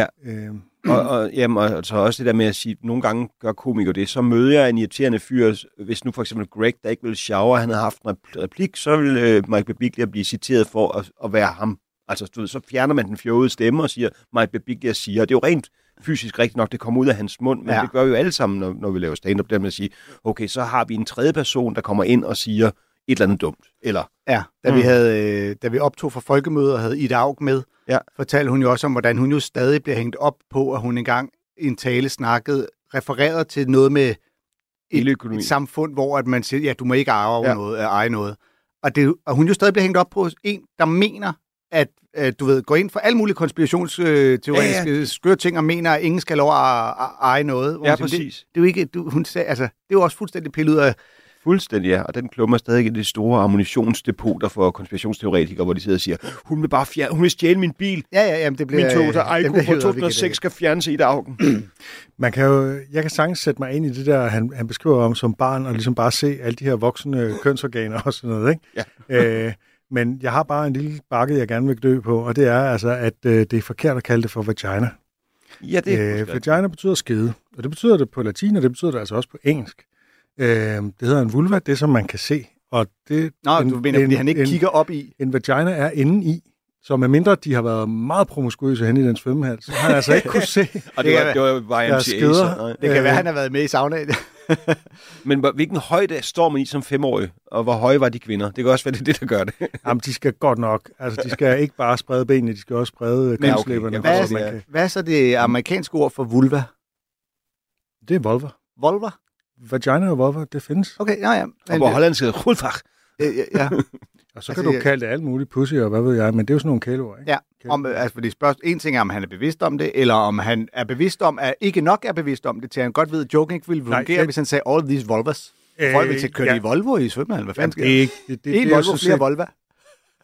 Ja. Øh, og, og, jamen, og så også det der med at sige, at nogle gange gør komikere det, så møder jeg en irriterende fyr, hvis nu for eksempel Greg, der ikke vil shower, han havde haft en repl- replik, så vil øh, Mike Babiglia blive citeret for at, at være ham. Altså, du ved, så fjerner man den fjolede stemme og siger, Mike Babiglia siger, og det er jo rent fysisk rigtigt nok, det kommer ud af hans mund, men Ja. det gør vi jo alle sammen, når, når vi laver stand-up, der med at sige, okay, så har vi en tredje person, der kommer ind og siger et eller andet dumt. Eller, Ja, da, mm. Vi havde, øh, da vi optog for folkemøder og havde Ida Aug med, Ja. fortalte hun jo også om, hvordan hun jo stadig bliver hængt op på, at hun engang i en tale snakkede, refererede til noget med et, et samfund, hvor at man siger, ja, du må ikke arve Ja. noget, eje noget. Og, det, og hun jo stadig bliver hængt op på en, der mener, at øh, du ved, går ind for alle mulige konspirationsteoretiske Ja, ja, skøre ting, og mener, at ingen skal lov at, eje noget. Ja, siger, præcis. Det, det, er jo ikke, du, hun sagde, altså, det er jo også fuldstændig pillet ud af, Fuldstændig, ja. Og den klummer stadig i det store ammunitionsdepoter for konspirationsteoretikere, hvor de sidder og siger, hun vil bare fjerne, hun vil stjæle min bil. ja, ja, jamen, det bliver... Min Toyota *laughs* Aygo fra hævet op igen, 2006 skal fjernes i dagen. *clears throat* Man kan jo, jeg kan sagtens sætte mig ind i det der, han, han beskriver om som barn, og ligesom bare se alle de her voksne kønsorganer og sådan noget, ikke? Ja. *laughs* Øh, men jeg har bare en lille bakke, jeg gerne vil dø på, og det er altså, at øh, det er forkert at kalde det for vagina. Ja, det er Øh, vagina betyder skede, og det betyder det på latin, og det betyder det altså også på engelsk. Øh, det hedder en vulva, det som man kan se, og det... Nå, du mener, fordi han ikke en, kigger op i... En vagina er inde i, så medmindre de har været meget promiskuøse hen i den svømmehal, så har han altså ikke kunne se *laughs* Og det Det var, det var YMCA. skeder. Så. Det kan Øh, være, at han har været med i saunaen. *laughs* Men hvor- hvilken højde står man i som femårig? Og hvor høje var de kvinder? Det kan også være, det er det, der gør det. *laughs* Jamen, de skal godt nok. Altså, de skal ikke bare sprede benene, de skal også sprede kønslæberne. okay, Ja, jeg okay, Hvad, kan. hvad er så det amerikanske ord for vulva? Det er vulva. Vulva? Vagina og vulva, det findes. Okay, ja, ja. Og hvor hollandsk hedder Rulfach. øh, ja, ja. *laughs* Og så Altså, kan du jeg- kalde det alt muligt pussy og hvad ved jeg, men det er jo sådan nogle kæleord, ikke? ja. Om, altså, fordi spørgsmål, en ting er, om han er bevidst om det, eller om han er bevidst om, at ikke nok er bevidst om det, til han godt ved, at joken ikke ville Nej, fungere, jeg- hvis han sagde all these vulvas. Øh, Folk vil til køre ja. i Volvo i svømmehallen. Hvad fanden sker det er der? ikke... Det, det, En det, er Volvo, flere Volva.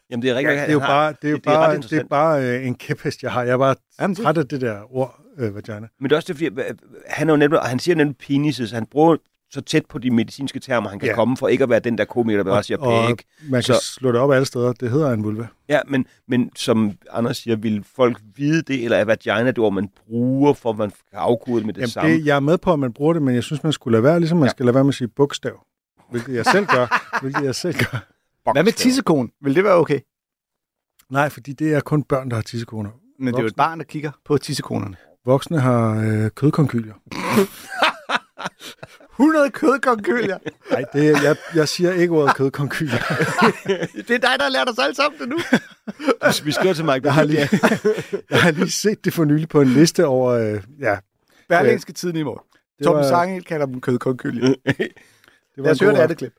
Jamen, det er Ja, rigtigt. det er jo bare, det er jo det er bare, det er bare øh, en kæphest, jeg har. Jeg er bare Jamen, det- træt af det der ord, øh, vagina. Men det er også det, fordi øh, han, er jo nemlig, han siger nemlig penises. Han bruger så tæt på de medicinske termer, han kan Ja. komme, for ikke at være den der komiker, der bare siger og pæk. man kan Så- slå det op alle steder. Det hedder en vulva. Ja, men, men som Anders siger, vil folk vide det, eller er vagina det ord, man bruger, for at man kan afkode det med det Jamen, samme? det, jeg er med på, at man bruger det, men jeg synes, man skulle lade være, ligesom man Ja. skal lade være med at sige bogstav. Hvilket jeg selv gør. *laughs* hvilket jeg selv gør. Hvad med tissekone? Vil det være okay? Nej, fordi det er kun børn, der har tissekoner. Men det er jo et barn, der kigger på tissekonerne. Voksne har øh, kødkonkylier. *laughs* 100 kødkonkylier. *laughs* Nej, det er, jeg, jeg siger ikke ordet kødkonkylier. *laughs* det er dig, der har lært os alle sammen det nu. Vi skriver til Mike. Jeg har lige, jeg har lige set det for nylig på en liste over... Øh, ja, Berlingske tiden i morgen. det Torben var- Sangel kalder dem kødkonkylier. det var Lad os en høre god det andet klip.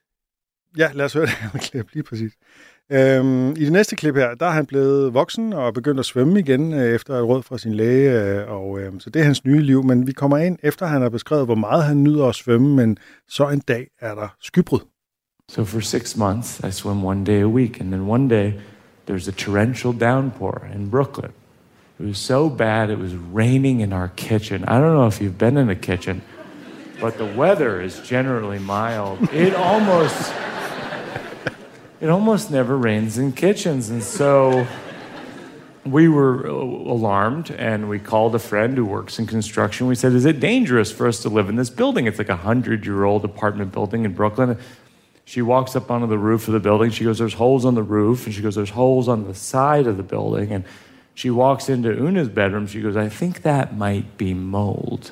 Ja, lad os høre det her klip, lige præcis. Øhm, I det næste klip her, der er han blevet voksen og begyndt at svømme igen øh, efter et råd fra sin læge, øh, og øh, så det er hans nye liv. Men vi kommer ind, efter han har beskrevet, hvor meget han nyder at svømme, men så en dag er der skybrud. So for six months, I swim one day a week. And then one day, there's a torrential downpour in Brooklyn. It was so bad, it was raining in our kitchen. I don't know if you've been in a kitchen, but the weather is generally mild. It almost. It almost never rains in kitchens. And so we were alarmed and we called a friend who works in construction. We said, Is it dangerous for us to live in this building? It's like a 100 year old apartment building in Brooklyn. She walks up onto the roof of the building. She goes, There's holes on the roof. And she goes, There's holes on the side of the building. And she walks into Una's bedroom. She goes, I think that might be mold.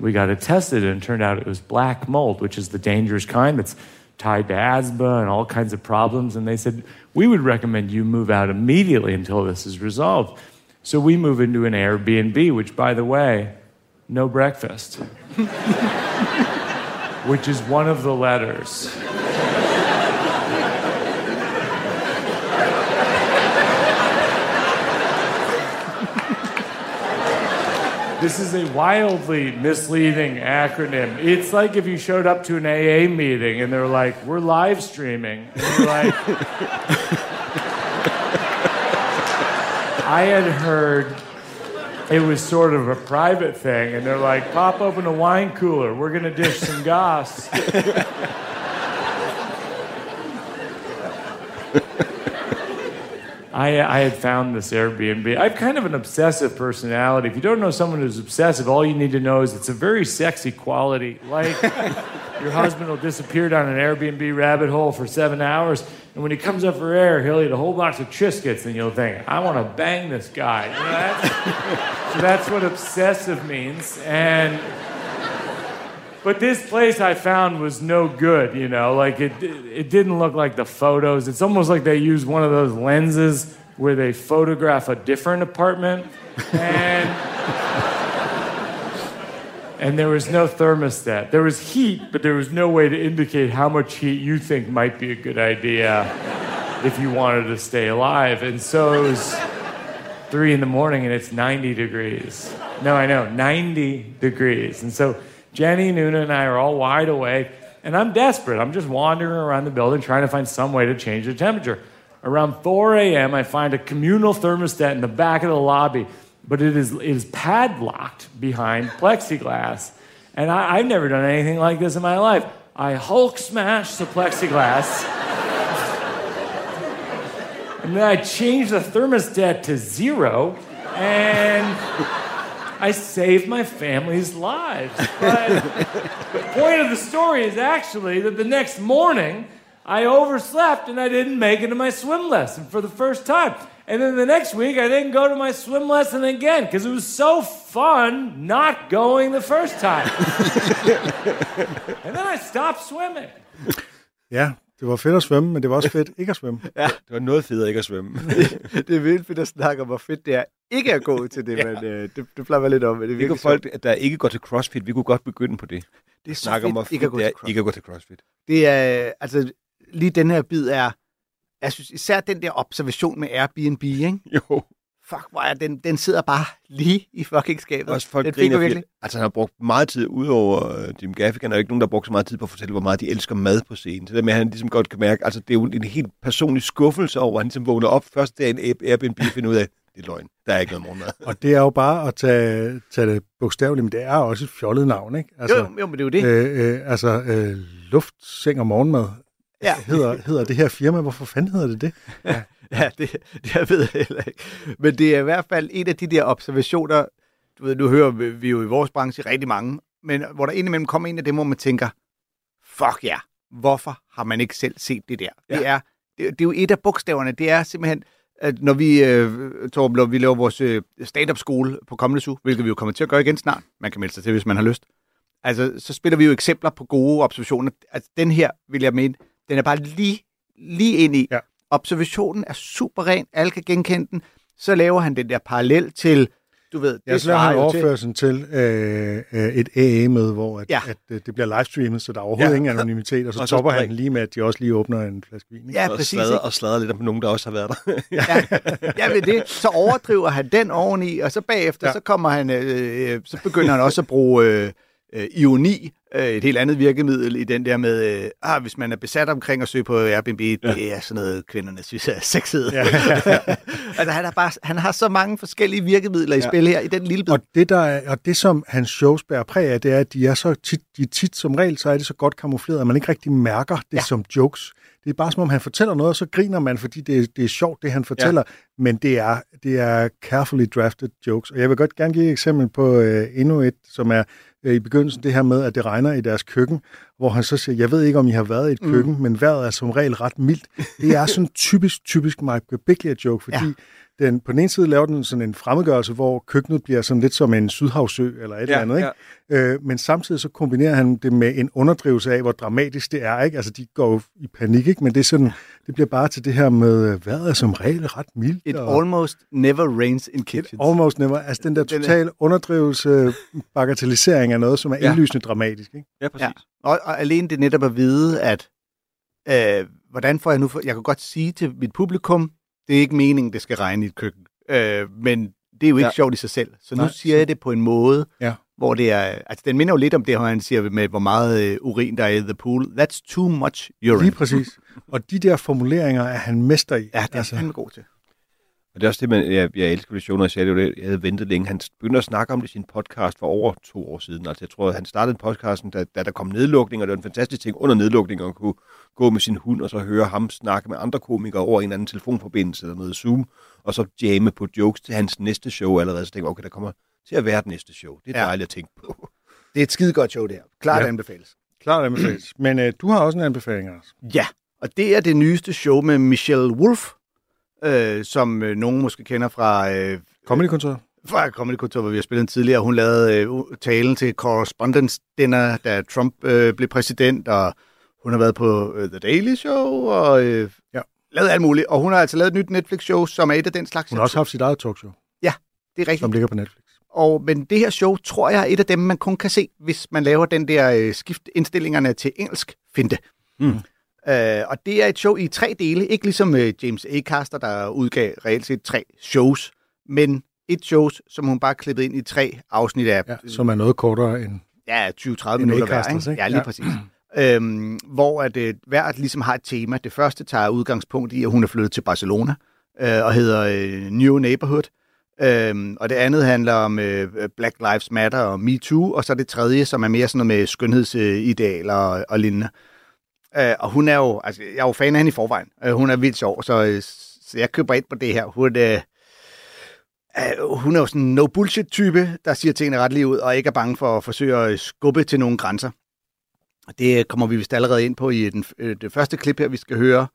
We got it tested and it turned out it was black mold, which is the dangerous kind that's tied to asthma and all kinds of problems. And they said, We would recommend you move out immediately until this is resolved. So we move into an Airbnb, which, by the way, no breakfast, *laughs* which is one of the letters. This is a wildly misleading acronym. It's like if you showed up to an AA meeting and they're like, we're live streaming. And you're like, I had heard it was sort of a private thing, and they're like, pop open a wine cooler. We're to dish some goss. *laughs* I, I had found this Airbnb. I have kind of an obsessive personality. If you don't know someone who's obsessive, all you need to know is it's a very sexy quality. Like *laughs* your husband will disappear down an Airbnb rabbit hole for seven hours, and when he comes up for air, he'll eat a whole box of Triscuits, and you'll think, I want to bang this guy. You know, that's, so that's what obsessive means. And but this place I found was no good, you know. Like it, it didn't look like the photos. It's almost like they use one of those lenses where they photograph a different apartment, and and there was no thermostat. There was heat, but there was no way to indicate how much heat you think might be a good idea if you wanted to stay alive. And so it was three in the morning and it's 90 degrees. No, I know, 90 degrees. And so Jenny, Nuna, and I are all wide awake, and I'm desperate. I'm just wandering around the building trying to find some way to change the temperature. Around 4 a.m., I find a communal thermostat in the back of the lobby, but it is, it is padlocked behind plexiglass. And I, I've never done anything like this in my life. I Hulk smash the plexiglass. *laughs* And then I change the thermostat to zero, and I saved my family's lives. But the point of the story is actually that the next morning, I overslept and I didn't make it to my swim lesson for the first time. And then the next week, I didn't go to my swim lesson again because it was so fun not going the first time. *laughs* and then I stopped swimming. Ja, det var fedt at svømme, men det var også fedt ikke at svømme. *laughs* Det var noget federe ikke at svømme. *laughs* det er vildt fedt at snakke om, hvor fedt det er ikke at gå til det, *laughs* men øh, det, det plejer lidt om. Men det er Vi kunne virkelig folk, der ikke går til CrossFit, vi kunne godt begynde på det. det er så Snakke om, hvor fedt ikke at gå det til er CrossFit. ikke at gå til CrossFit. Det er, altså, lige den her bid er, jeg synes især den der observation med Airbnb, ikke? Jo. Fuck, hvor er den, den sidder bare lige i fucking skabet. Også folk den griner virkelig. Altså, han har brugt meget tid, udover uh, Jim Gaffigan, er jo ikke nogen, der har brugt så meget tid på at fortælle, hvor meget de elsker mad på scenen. Så det med, at han ligesom godt kan mærke, altså det er jo en helt personlig skuffelse over, at han ligesom vågner op først der i en Airbnb og finder ud af, det er løgn. Der er ikke noget morgenmad. Og det er jo bare at tage, tage det bogstaveligt, men det er også et fjollet navn, ikke? Altså, jo, jo, men det er jo det. Øh, øh, altså, øh, luftseng og morgenmad Ja. hedder, hedder det her firma. Hvorfor fanden hedder det det? Ja, det, det jeg ved jeg heller ikke. Men det er i hvert fald en af de der observationer, du ved, nu hører vi jo i vores branche rigtig mange, men hvor der indimellem kommer en af dem, hvor man tænker, fuck ja, hvorfor har man ikke selv set det der? Ja. Det, er, det, det er jo et af bogstaverne, det er simpelthen, at når vi, øh, Torben, når vi laver vores øh, stand-up skole på kommende Zoo, hvilket vi jo kommer til at gøre igen snart, man kan melde sig til, hvis man har lyst, altså, så spiller vi jo eksempler på gode observationer. Altså, den her, vil jeg mene, den er bare lige, lige ind i. Ja. Observationen er super ren, alle kan genkende den. Så laver han den der parallel til, du ved, Jeg så laver han jo til- overførelsen til, øh, øh, et AA-møde, hvor at, Ja. ja. at, øh, det bliver livestreamet, så der er overhovedet Ja. ja. ingen anonymitet, og så, Og så topper han lige med, at de også lige åbner en flaske vin. Ikke? Ja, og præcis. sladrer, ikke? og sladrer lidt om nogen, der også har været der. Ja, ja ved det. Så overdriver han den oveni, og så bagefter, ja. Ja. så kommer han, øh, øh, så begynder han også at bruge øh, øh, ironi, øh, et helt andet virkemiddel i den der med, øh, ah, hvis man er besat omkring at søge på Airbnb, ja. det er sådan noget, kvinderne synes er sexet. Ja, ja, *laughs* ja. altså, han, har bare, han har så mange forskellige virkemidler i Ja. spil her, i den lille bid. Og det, der er, og det, som hans shows bærer præg af, det er, at de er så tit, de er tit som regel, så er det så godt kamufleret, at man ikke rigtig mærker det ja. som jokes. Det er bare som om, han fortæller noget, og så griner man, fordi det, det er sjovt, det han fortæller. Ja. Men det er, det er carefully drafted jokes. Og jeg vil godt gerne give et eksempel på øh, endnu et, som er øh, i begyndelsen det her med, at det regner i deres køkken, hvor han så siger, jeg ved ikke, om I har været i et køkken, mm. men vejret er som regel ret mildt. Det er sådan typisk, typisk Mike Bickler joke, fordi Ja. Ja. den, på den ene side laver den sådan en fremmedgørelse, hvor køkkenet bliver sådan lidt som en sydhavsø eller et eller andet, ikke? Øh, men samtidig så kombinerer han det med en underdrivelse af, hvor dramatisk det er. Ikke? Altså, de går jo i panik, ikke? men det, er sådan, det bliver bare til det her med, øh, vejret er som regel ret mildt. It og almost never rains in kitchens. almost never. Altså den der er- totale underdrivelse, bagatellisering af noget, som er Ja. indlysende dramatisk. Ikke? Ja, præcis. Ja. Og, og alene det netop at vide, at øh, hvordan får jeg nu... For, jeg kan godt sige til mit publikum, det er ikke meningen, det skal regne i et køkken. Øh, men det er jo ikke Ja. sjovt i sig selv. Så nu Nej, siger jeg det på en måde, Ja. hvor det er... Altså, den minder jo lidt om det, han siger med, hvor meget øh, urin der er i the pool. That's too much urine. Lige præcis. Og de der formuleringer er han mester i. Ja, det er altså, han god til. Og det er også det, man, jeg, jeg elsker ved show, når jeg sagde det, jo det, jeg havde ventet længe. Han begyndte at snakke om det i sin podcast for over to år siden. Altså jeg tror, han startede podcasten, da, da der kom nedlukning, og det var en fantastisk ting under nedlukningen at kunne gå med sin hund, og så høre ham snakke med andre komikere over en eller anden telefonforbindelse eller noget Zoom, og så jamme på jokes til hans næste show allerede. Så tænkte jeg, okay, der kommer til at være et næste show. Det er Ja. dejligt at tænke på. Det er et skide godt show, det her. Klart Ja. anbefales. Klart anbefales. Men øh, du har også en anbefaling, Anders. Ja, og det er det nyeste show med Michelle Wolf, øh, som øh, nogen måske kender fra... Øh, Comedykontoret. fra Comedy Kultur, hvor vi har spillet den tidligere. Hun lavede øh, talen til Correspondence Dinner, da Trump øh, blev præsident, og hun har været på øh, The Daily Show, og øh, Ja. lavet alt muligt. Og hun har altså lavet et nyt Netflix-show, som er et af den slags. Hun har også haft sit eget talkshow, Det er rigtigt. som ligger på Netflix. Og, men det her show, tror jeg, er et af dem, man kun kan se, hvis man laver den der øh, skift indstillingerne til engelsk finte. Mm. Øh, og det er et show i tre dele, ikke ligesom øh, James A-Caster, der udgav reelt set tre shows, men et show, som hun bare klippede ind i tre afsnit af Ja, som er noget kortere end... ja, 20-30 En minutter hver. Ikke? ikke? Ja, lige Ja. ja. præcis. Øhm, hvor at, øh, hvert ligesom har et tema. Det første tager udgangspunkt i, at hun er flyttet til Barcelona øh, og hedder øh, New Neighborhood. Øhm, og det andet handler om øh, Black Lives Matter og Me Too, og så det tredje, som er mere sådan noget med skønhedsidealer og, og lignende. Øh, Øh, og hun er jo, altså jeg er jo fan af hende i forvejen. Øh, hun er vildt sjov, så, øh, så jeg køber ind på det her. Hun, øh, øh, hun er jo sådan en no bullshit type, der siger tingene ret lige ud, og ikke er bange for at forsøge at skubbe til nogle grænser. Det kommer vi vist allerede ind på i den, øh, det første klip her, vi skal høre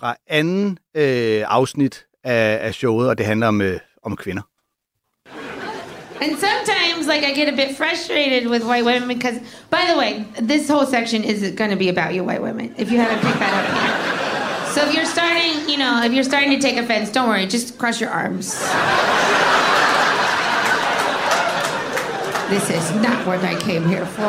fra anden øh, afsnit af, af showet, og det handler om, øh, om kvinder. And sometimes, like, I get a bit frustrated with white women because, by the way, this whole section is going to be about you white women, if you haven't picked that up yet. So if you're starting, you know, if you're starting to take offense, don't worry, just cross your arms. this is not what I came here for.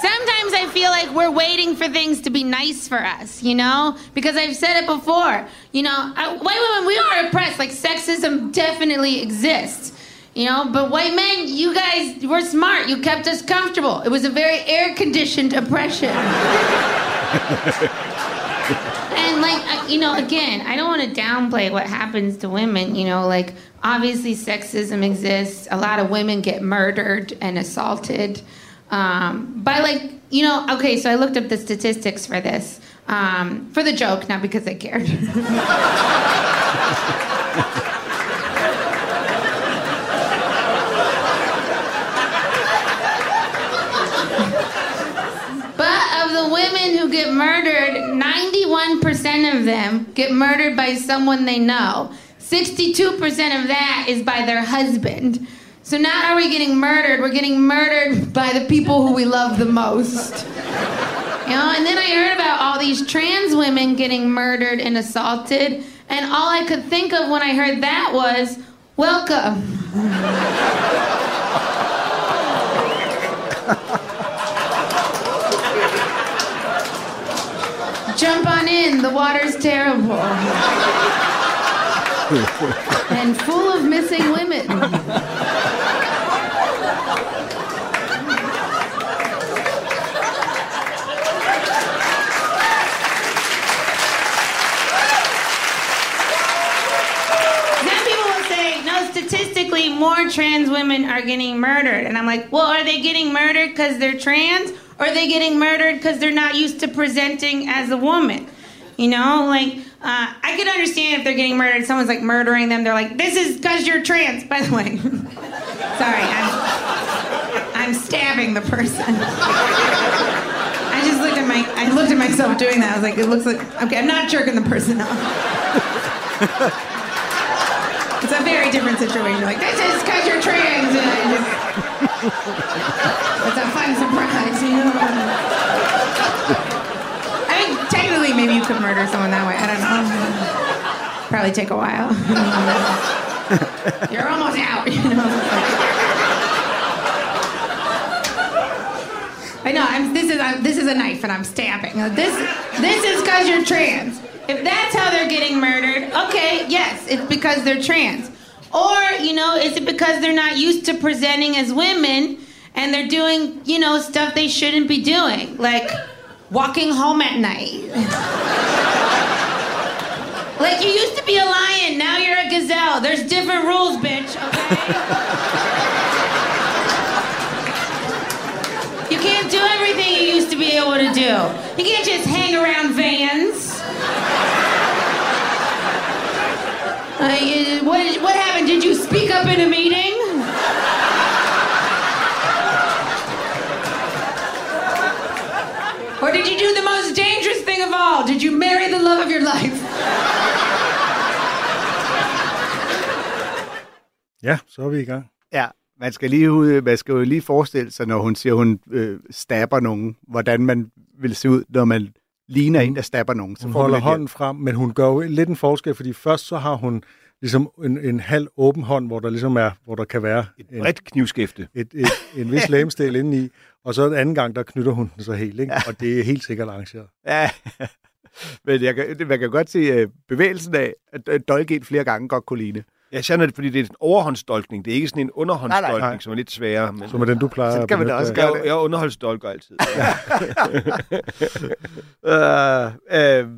Sometimes I feel like we're waiting for things to be nice for us, you know? Because I've said it before. You know, I, white women, we are oppressed. Like, sexism definitely exists. You know, but white men, you guys were smart. You kept us comfortable. It was a very air conditioned oppression. *laughs* and, like, I- you know, again, I don't want to downplay what happens to women. You know, like, obviously sexism exists. A lot of women get murdered and assaulted um, by like you know okay so i looked up the statistics for this um, for the joke not because i cared *laughs* but of the women who get murdered 91% of them get murdered by someone they know. 62% of that is by their husband so not are we getting murdered, we're getting murdered by the people who we love the most. You know, and then I heard about all these trans women getting murdered and assaulted, and all I could think of when I heard that was, welcome. Jump on in, the water's terrible. And full of missing women. Statistically, more trans women are getting murdered. And I'm like, well, are they getting murdered because they're trans? Or are they getting murdered because they're not used to presenting as a woman? You know, like, uh, I could understand if they're getting murdered, someone's like murdering them, they're like, this is because you're trans, by the way. *laughs* Sorry, I'm, I'm stabbing the person. I just looked at my, I looked at myself doing that. I was like, it looks like, okay, I'm not jerking the person off. *laughs* It's a very different situation. Like, this is because you're trans. And I just, it's a fun surprise, you know? Maybe you could murder someone that way. I don't know. Probably take a while. you're almost out, you know? I know. I'm, this is I'm, this is a knife, and I'm stabbing. This this is because you're trans. If that's how they're getting murdered, okay, yes, it's because they're trans. Or you know, is it because they're not used to presenting as women and they're doing you know stuff they shouldn't be doing, like walking home at night. like you used to be a lion, now you're a gazelle. There's different rules, bitch. Okay. You can't do everything you used to be able to do. You can't just hang around vans. Uh, what, what happened? Did you speak up in a meeting? Did you do the most dangerous thing of all? Did you marry the love of your life? Ja, så er vi i gang. Ja, man skal, lige, ud- man skal jo lige forestille sig, når hun siger, hun øh, stabber nogen, hvordan man vil se ud, når man ligner en, der stabber nogen. Så Hun holder hånden frem, men hun gør jo lidt en forskel, fordi først så har hun ligesom en, en halv åben hånd, hvor der ligesom er, hvor der kan være en, Bredt knivskæfte. et, et, en vis *laughs* lægemstil indeni, og så en anden gang, der knytter hun den så helt, ikke? og det er helt sikkert arrangeret. Ja, *laughs* men jeg kan, man kan godt se uh, bevægelsen af, at uh, dolke en flere gange godt kunne ligne. Ja, sådan er det, fordi det er en overhåndsdolkning. Det er ikke sådan en underhåndsdolkning, Nej, nej. Nej. som er lidt sværere. Men... Som er den, du plejer Så at kan man da også gøre Jeg, jeg underholdsdolker altid. Uh, *laughs* uh,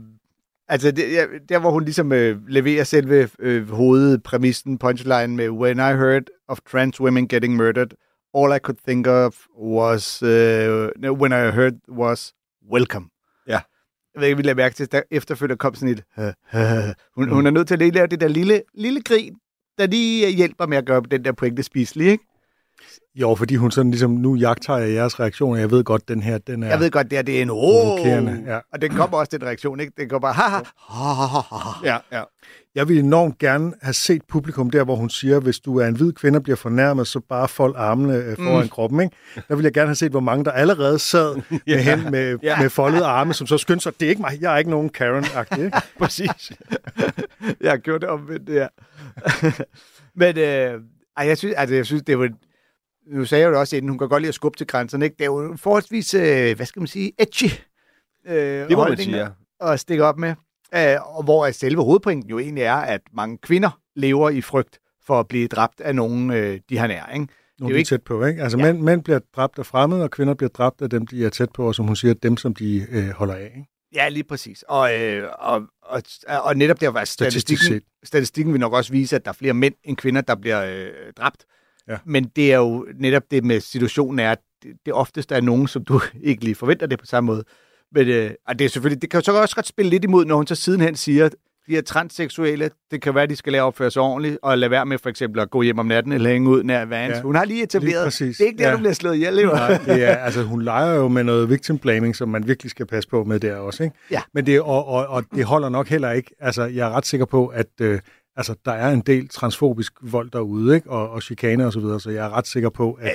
altså, det, ja, der hvor hun ligesom uh, leverer selve uh, hovedpræmissen, punchline med When I heard of trans women getting murdered, all I could think of was, uh, when I heard was welcome. Ja. Jeg ved ikke, vi lader mærke til, der efterfølgende kom sådan et... Uh, uh, hun, hun er nødt til at lave det der lille, lille grin, der lige hjælper med at gøre den der pointe spiselig, ikke? Jo, fordi hun sådan ligesom, nu jagter jeg jeres reaktioner. Jeg ved godt, den her, den er... Jeg ved godt, det, her, det er en oh, ja. Og den kommer også, den reaktion, ikke? Den går bare, haha, ja, ja. Jeg vil enormt gerne have set publikum der, hvor hun siger, hvis du er en hvid kvinde og bliver fornærmet, så bare fold armene øh, foran mm. kroppen. Ikke? Der vil jeg gerne have set, hvor mange der allerede sad *laughs* med, hen, med, *laughs* Ja. med foldede arme, som så skyndte sig, det er ikke mig, jeg er ikke nogen Karen-agtig. Ikke? *laughs* Præcis. jeg har gjort det omvendt, det her. Men øh, ej, jeg synes, altså, jeg synes, det var... Nu sagde jeg jo det også inden, hun kan godt lide at skubbe til grænserne, ikke? Det er jo en forholdsvis, øh, hvad skal man sige, edgy øh, Det må man sige, ja. at stikke op med. Øh, og hvor selve hovedpointen jo egentlig er, at mange kvinder lever i frygt for at blive dræbt af nogen, øh, de har nær, ikke? Nogle jo de er ikke- tæt på. Ikke? Altså Ja. mænd, mænd bliver dræbt af fremmede, og kvinder bliver dræbt af dem, de er tæt på, og som hun siger, dem, som de øh, holder af. Ikke? Ja, lige præcis. Og, øh, og, og, og netop der var Statistisk statistikken, statistikken vil nok også vise, at der er flere mænd end kvinder, der bliver øh, dræbt. Ja. Men det er jo netop det med situationen er, at det, oftest er nogen, som du *laughs* ikke lige forventer det på samme måde. Men øh, og det er selvfølgelig, det kan jo så også godt spille lidt imod, når hun så sidenhen siger, at de er transseksuelle, det kan være, at de skal lære at opføre sig ordentligt, og lade være med for eksempel at gå hjem om natten eller hænge ud nær vans. Ja. Ja. Hun har lige etableret, Lige præcis. det er ikke der, Ja. du bliver slået ihjel, jo. Nej, det er, *laughs* altså, hun leger jo med noget victim blaming, som man virkelig skal passe på med der også. Ikke? Ja. Men det, og, og, og det holder nok heller ikke. Altså, jeg er ret sikker på, at øh, altså, der er en del transfobisk vold derude, ikke? Og, og chikane og så videre, så jeg er ret sikker på, at,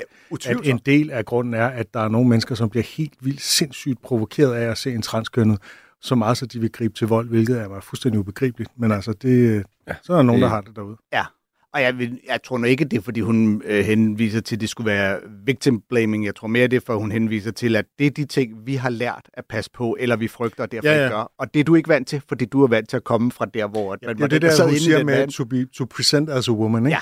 at en del af grunden er, at der er nogle mennesker, som bliver helt vildt sindssygt provokeret af at se en transkønnet, så meget, så de vil gribe til vold, hvilket er mig fuldstændig ubegribeligt. Men altså, det, ja, så er der nogen, det- der har det derude. Ja, og jeg, vil, jeg tror nu ikke, det er, fordi hun øh, henviser til, at det skulle være victim blaming. Jeg tror mere, det er, for hun henviser til, at det er de ting, vi har lært at passe på, eller vi frygter, og derfor Ja, ja, ikke gør. Og det er du ikke vant til, fordi du er vant til at komme fra der, hvor Ja, man det er det der, hun siger med to, be, to present as a woman. Ikke?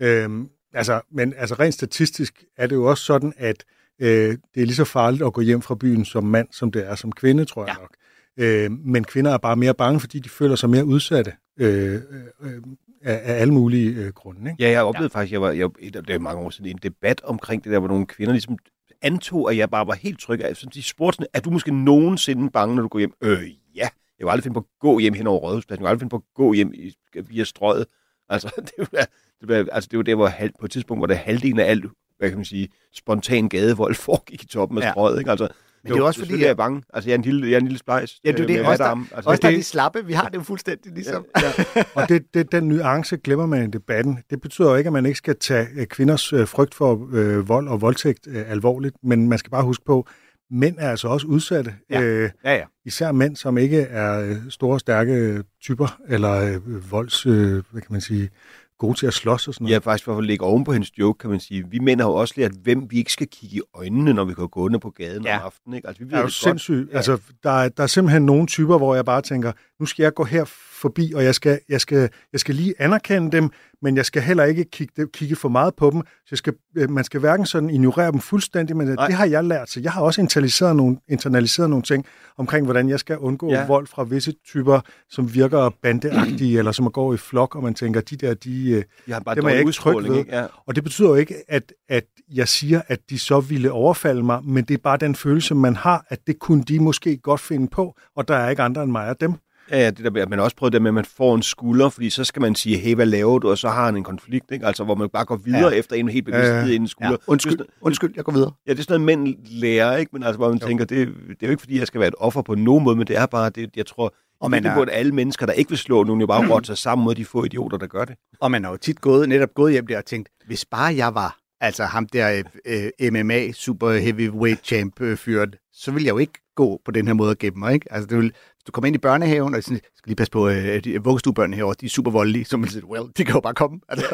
Ja. Øhm, altså, men altså rent statistisk er det jo også sådan, at øh, det er lige så farligt at gå hjem fra byen som mand, som det er som kvinde, tror jeg Ja. nok. Øh, men kvinder er bare mere bange, fordi de føler sig mere udsatte øh, øh, øh, af, af alle mulige øh, grunde. Ikke? Ja, jeg oplevede ja. faktisk, jeg var, jeg, det er mange år siden, en debat omkring det der, hvor nogle kvinder ligesom antog, at jeg bare var helt tryg. Altså, de spurgte sådan, er du måske nogensinde bange, når du går hjem? Øh, ja. Jeg var aldrig finde på at gå hjem hen over Rådhuspladsen. Jeg var aldrig finde på at gå hjem i, via strøget. Altså, *laughs* det var, det var, altså, det var der, hvor halv, på et tidspunkt, hvor det halvdelen af alt, hvad kan man sige, spontan gadevold *laughs* foregik i toppen af Ja. strøget. Ikke? Altså, Men det er jo også fordi, selvfølgelig er jeg bange. Altså, jeg er en lille, jeg er en lille splejs. Ja, det er øh, det. Også der- altså, Også der er det- de slappe, vi har det jo fuldstændig ligesom. ja. *laughs* Og det, det, den nuance glemmer man i debatten. Det betyder jo ikke, at man ikke skal tage øh, kvinders øh, frygt for øh, vold og voldtægt øh, alvorligt, men man skal bare huske på, mænd er altså også udsatte. Ja. Øh, Ja, ja. især mænd, som ikke er øh, store, stærke typer, eller øh, volds, øh, hvad kan man sige, gode til at slås og sådan Ja, noget. faktisk for at lægge oven på hendes joke, kan man sige. Vi mænd har jo også lært, hvem vi ikke skal kigge i øjnene, når vi går gående på gaden Ja. om aftenen. Ikke? Altså, vi ved Det er jo det sindssygt. Ja. Altså, der, er, der er simpelthen nogle typer, hvor jeg bare tænker, nu skal jeg gå her forbi, og jeg skal, jeg skal, jeg skal lige anerkende dem, men jeg skal heller ikke kigge, kigge for meget på dem. Så jeg skal, øh, man skal hverken sådan ignorere dem fuldstændig, men Nej. det har jeg lært. Så jeg har også internaliseret nogle, internaliseret nogle ting omkring, hvordan jeg skal undgå Ja. vold fra visse typer, som virker bandeagtige, *clears throat* eller som går i flok, og man tænker, de der, de... øh, Jeg har bare Dem er jeg ikke tryg ved. Ikke? Ja. Og det betyder jo ikke, at, at jeg siger, at de så ville overfalde mig, men det er bare den følelse, man har, at det kunne de måske godt finde på, og der er ikke andre end mig og dem. Ja, det der, man også prøvet det med, at man får en skulder, fordi så skal man sige, hey, hvad laver du? Og så har han en konflikt, ikke? Altså, hvor man bare går videre Ja. efter en helt bevidst ja. en skulder. ja. Undskyld, sådan- undskyld, jeg går videre. Ja, det er sådan noget, mænd lærer, ikke? Men altså, hvor man jo. tænker, det, det er jo ikke, fordi jeg skal være et offer på nogen måde, men det er bare, det, jeg tror, Og man er- at alle mennesker, der ikke vil slå nogen, jo bare *clears throat* rotte sig sammen mod de få idioter, der gør det. Og man har jo tit gået, netop gået hjem der og tænkt, hvis bare jeg var altså ham der øh, MMA super heavyweight champ øh, fyret, så vil jeg jo ikke gå på den her måde gemme mig, ikke? Altså, det vil, hvis du kommer ind i børnehaven, og sådan, skal lige passe på, øh, de herovre, de er super voldelige, så man siger, well, de kan jo bare komme. Altså.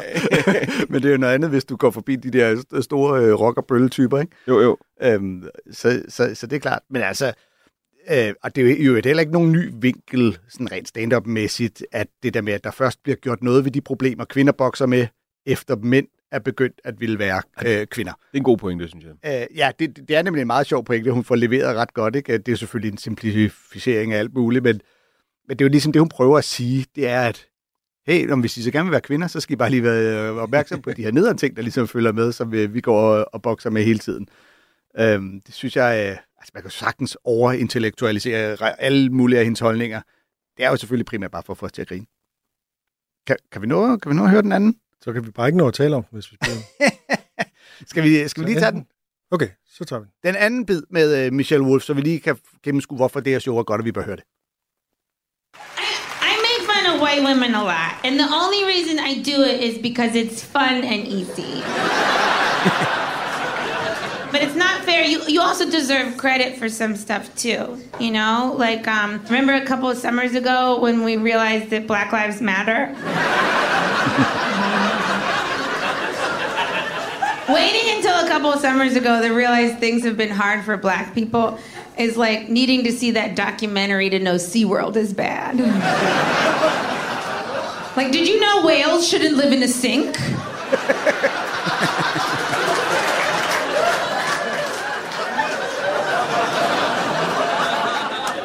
*laughs* Men det er jo noget andet, hvis du går forbi de der st- store øh, rock- og typer ikke? Jo, jo. Øhm, så, så, så det er klart. Men altså, øh, og det er jo jo heller ikke nogen ny vinkel, sådan rent stand-up-mæssigt, at det der med, at der først bliver gjort noget ved de problemer, kvinder bokser med, efter mænd er begyndt at ville være øh, kvinder. Det er en god pointe, synes jeg. Øh, ja, det, det er nemlig en meget sjov pointe, hun får leveret ret godt. Ikke? Det er selvfølgelig en simplificering af alt muligt, men, men det er jo ligesom det, hun prøver at sige, det er, at hey, om hvis I så gerne vil være kvinder, så skal I bare lige være øh, opmærksom på de her nederen ting, der ligesom følger med, som vi, vi går og, og bokser med hele tiden. Øhm, det synes jeg, øh, altså man kan sagtens overintellektualisere alle mulige af hendes holdninger. Det er jo selvfølgelig primært bare for at få os til at grine. Kan, kan, vi, nå, kan vi nå at høre den anden? Så kan vi bare ikke nå at tale om, hvis vi spiller. *laughs* Skal vi, skal vi lige tage den? Okay, så tager vi den. Den anden bid med uh, Michelle Wolf, så vi lige kan gennemskue, hvorfor det her show er godt, og vi bør høre det. I make fun of white women a lot, and the only reason I do it is because it's fun and easy. *laughs* but it's not fair. You you also deserve credit for some stuff too. You know, like um, remember a couple of summers ago when we realized that Black Lives Matter. Waiting until a couple of summers ago to realize things have been hard for black people is like needing to see that documentary to know SeaWorld is bad. like, did you know whales shouldn't live in a sink?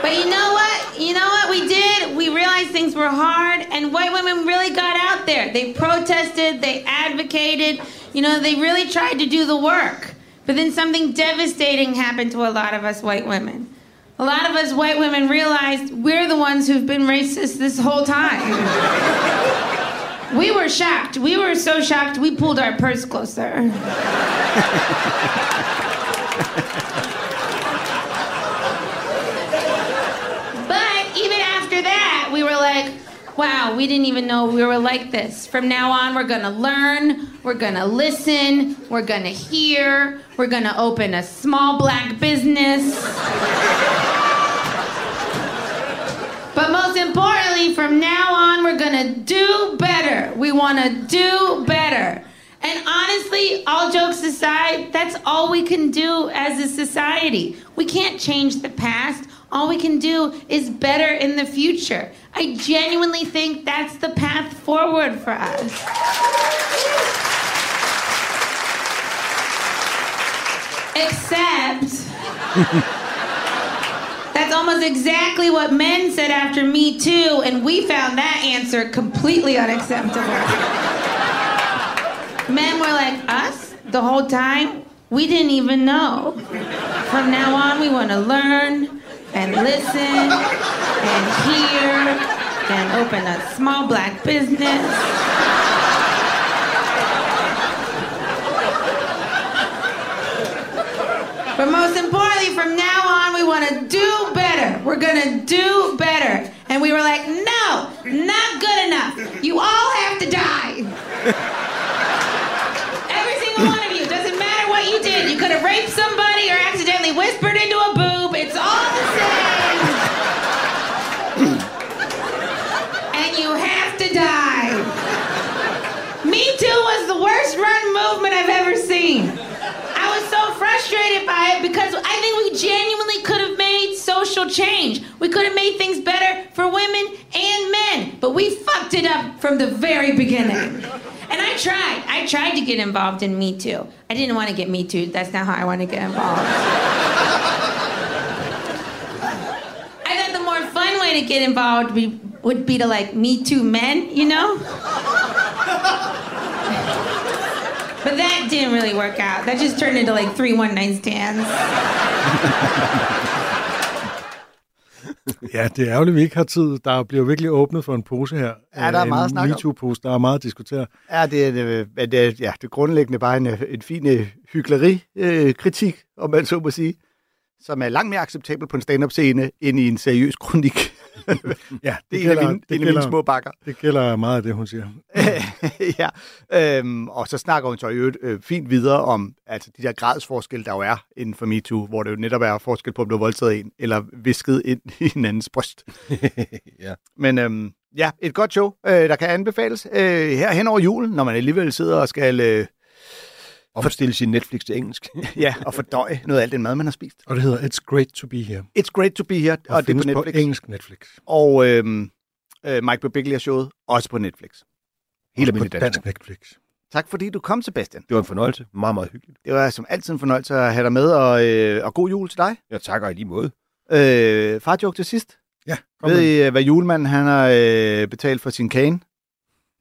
But you know what? You know what we did? We realized things were hard, and white women really got out there. They protested, they advocated, you know, they really tried to do the work. But then something devastating happened to a lot of us white women. A lot of us white women realized we're the ones who've been racist this whole time. *laughs* we were shocked. We were so shocked, we pulled our purse closer. *laughs* But even after that, we were like, wow, we didn't even know we were like this. From now on, we're gonna learn, we're gonna listen, we're gonna hear, we're gonna open a small black business. But most importantly, from now on, we're gonna do better. We wanna do better. And honestly, all jokes aside, that's all we can do as a society. We can't change the past. All we can do is better in the future. I genuinely think that's the path forward for us. Except. *laughs* That's almost exactly what men said after Me Too, and we found that answer completely unacceptable. Men were like, us? The whole time? We didn't even know. From now on, we want to learn and listen and hear and open a small black business. But most importantly, from now on, we want to do better. We're going to do better. And we were like, no, not good enough. You all have to die. Every single one of you. Doesn't matter what you did. You could have raped somebody or accidentally whispered into a boob. It's all the same. and you have die. Me Too was the worst run movement I've ever seen. I was so frustrated by it because I think we genuinely could have made social change. We could have made things better for women and men, but we fucked it up from the very beginning. And I tried. I tried to get involved in Me Too. I didn't want to get Me Too. That's not how I want to get involved. Way to get involved would be, would be to like Me Too men, you know? But that didn't really work out. That just turned into like three one night stands. Ja, det er ærgerligt, vi ikke har tid. Der bliver virkelig åbnet for en pose her. Ja, der er Øh, meget snakke om. MeToo-pose. Der er meget at diskutere. Ja, det er, det, er- det, er, ja, det er grundlæggende bare en, en fin øh, hyggeleri-kritik, om man så må sige, som er langt mere acceptabel på en stand-up-scene, end i en seriøs kronik. *laughs* Ja, Det er en af mine, en af mine små bakker. det gælder meget af det, hun siger. *laughs* ja, øhm, og så snakker hun så i øvrigt øh, fint videre om altså, de der gradsforskelle, der jo er inden for MeToo, hvor det jo netop er forskel på, om du har voldtaget en, eller visket ind *laughs* i en andens bryst. Ja. Men øhm, ja, et godt show, øh, der kan anbefales øh, her hen over julen, når man alligevel sidder og skal øh, Omstille sin Netflix til engelsk. *laughs* ja, og fordøje noget af alt den mad, man har spist. Og det hedder It's Great to Be Here. It's great to be here, og, Og, og det er på på, Netflix. engelsk Netflix. Og øhm, øh, Mike Birbiglia-showet, også på Netflix. Helt på almindeligt dansk dansk. Netflix. Tak fordi du kom, Sebastian. Det var en fornøjelse. Meget, meget hyggeligt. Det var som altid en fornøjelse at have dig med, og, øh, og god jul til dig. Jeg takker i lige måde. Øh, far joke til sidst. Ja, kom Ved. I, øh, hvad julemanden han har øh, betalt for sin kane?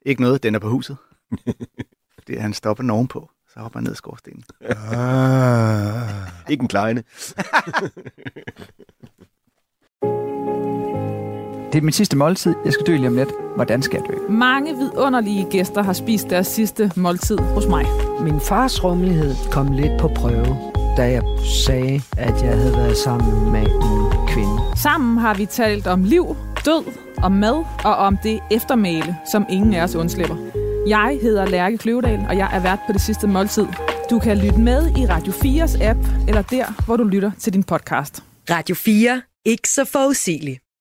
Ikke noget, den er på huset. *laughs* Fordi han stopper den ovenpå, så hopper han ned i skorstenen. Ah. *laughs* Ikke en kleine. *laughs* Det er mit sidste måltid. Jeg skal dø lige om lidt. Hvordan skal jeg dø? Mange vidunderlige gæster har spist deres sidste måltid hos mig. Min fars rummelighed kom lidt på prøve, da jeg sagde, at jeg havde været sammen med en kvinde. Sammen har vi talt om liv, død, om mad og om det eftermæle, som ingen af os undslipper. Jeg hedder Lærke Kløvedal, og jeg er vært på det sidste måltid. Du kan lytte med i Radio 4's app, eller der, hvor du lytter til din podcast. Radio 4. Ikke så forudsigeligt.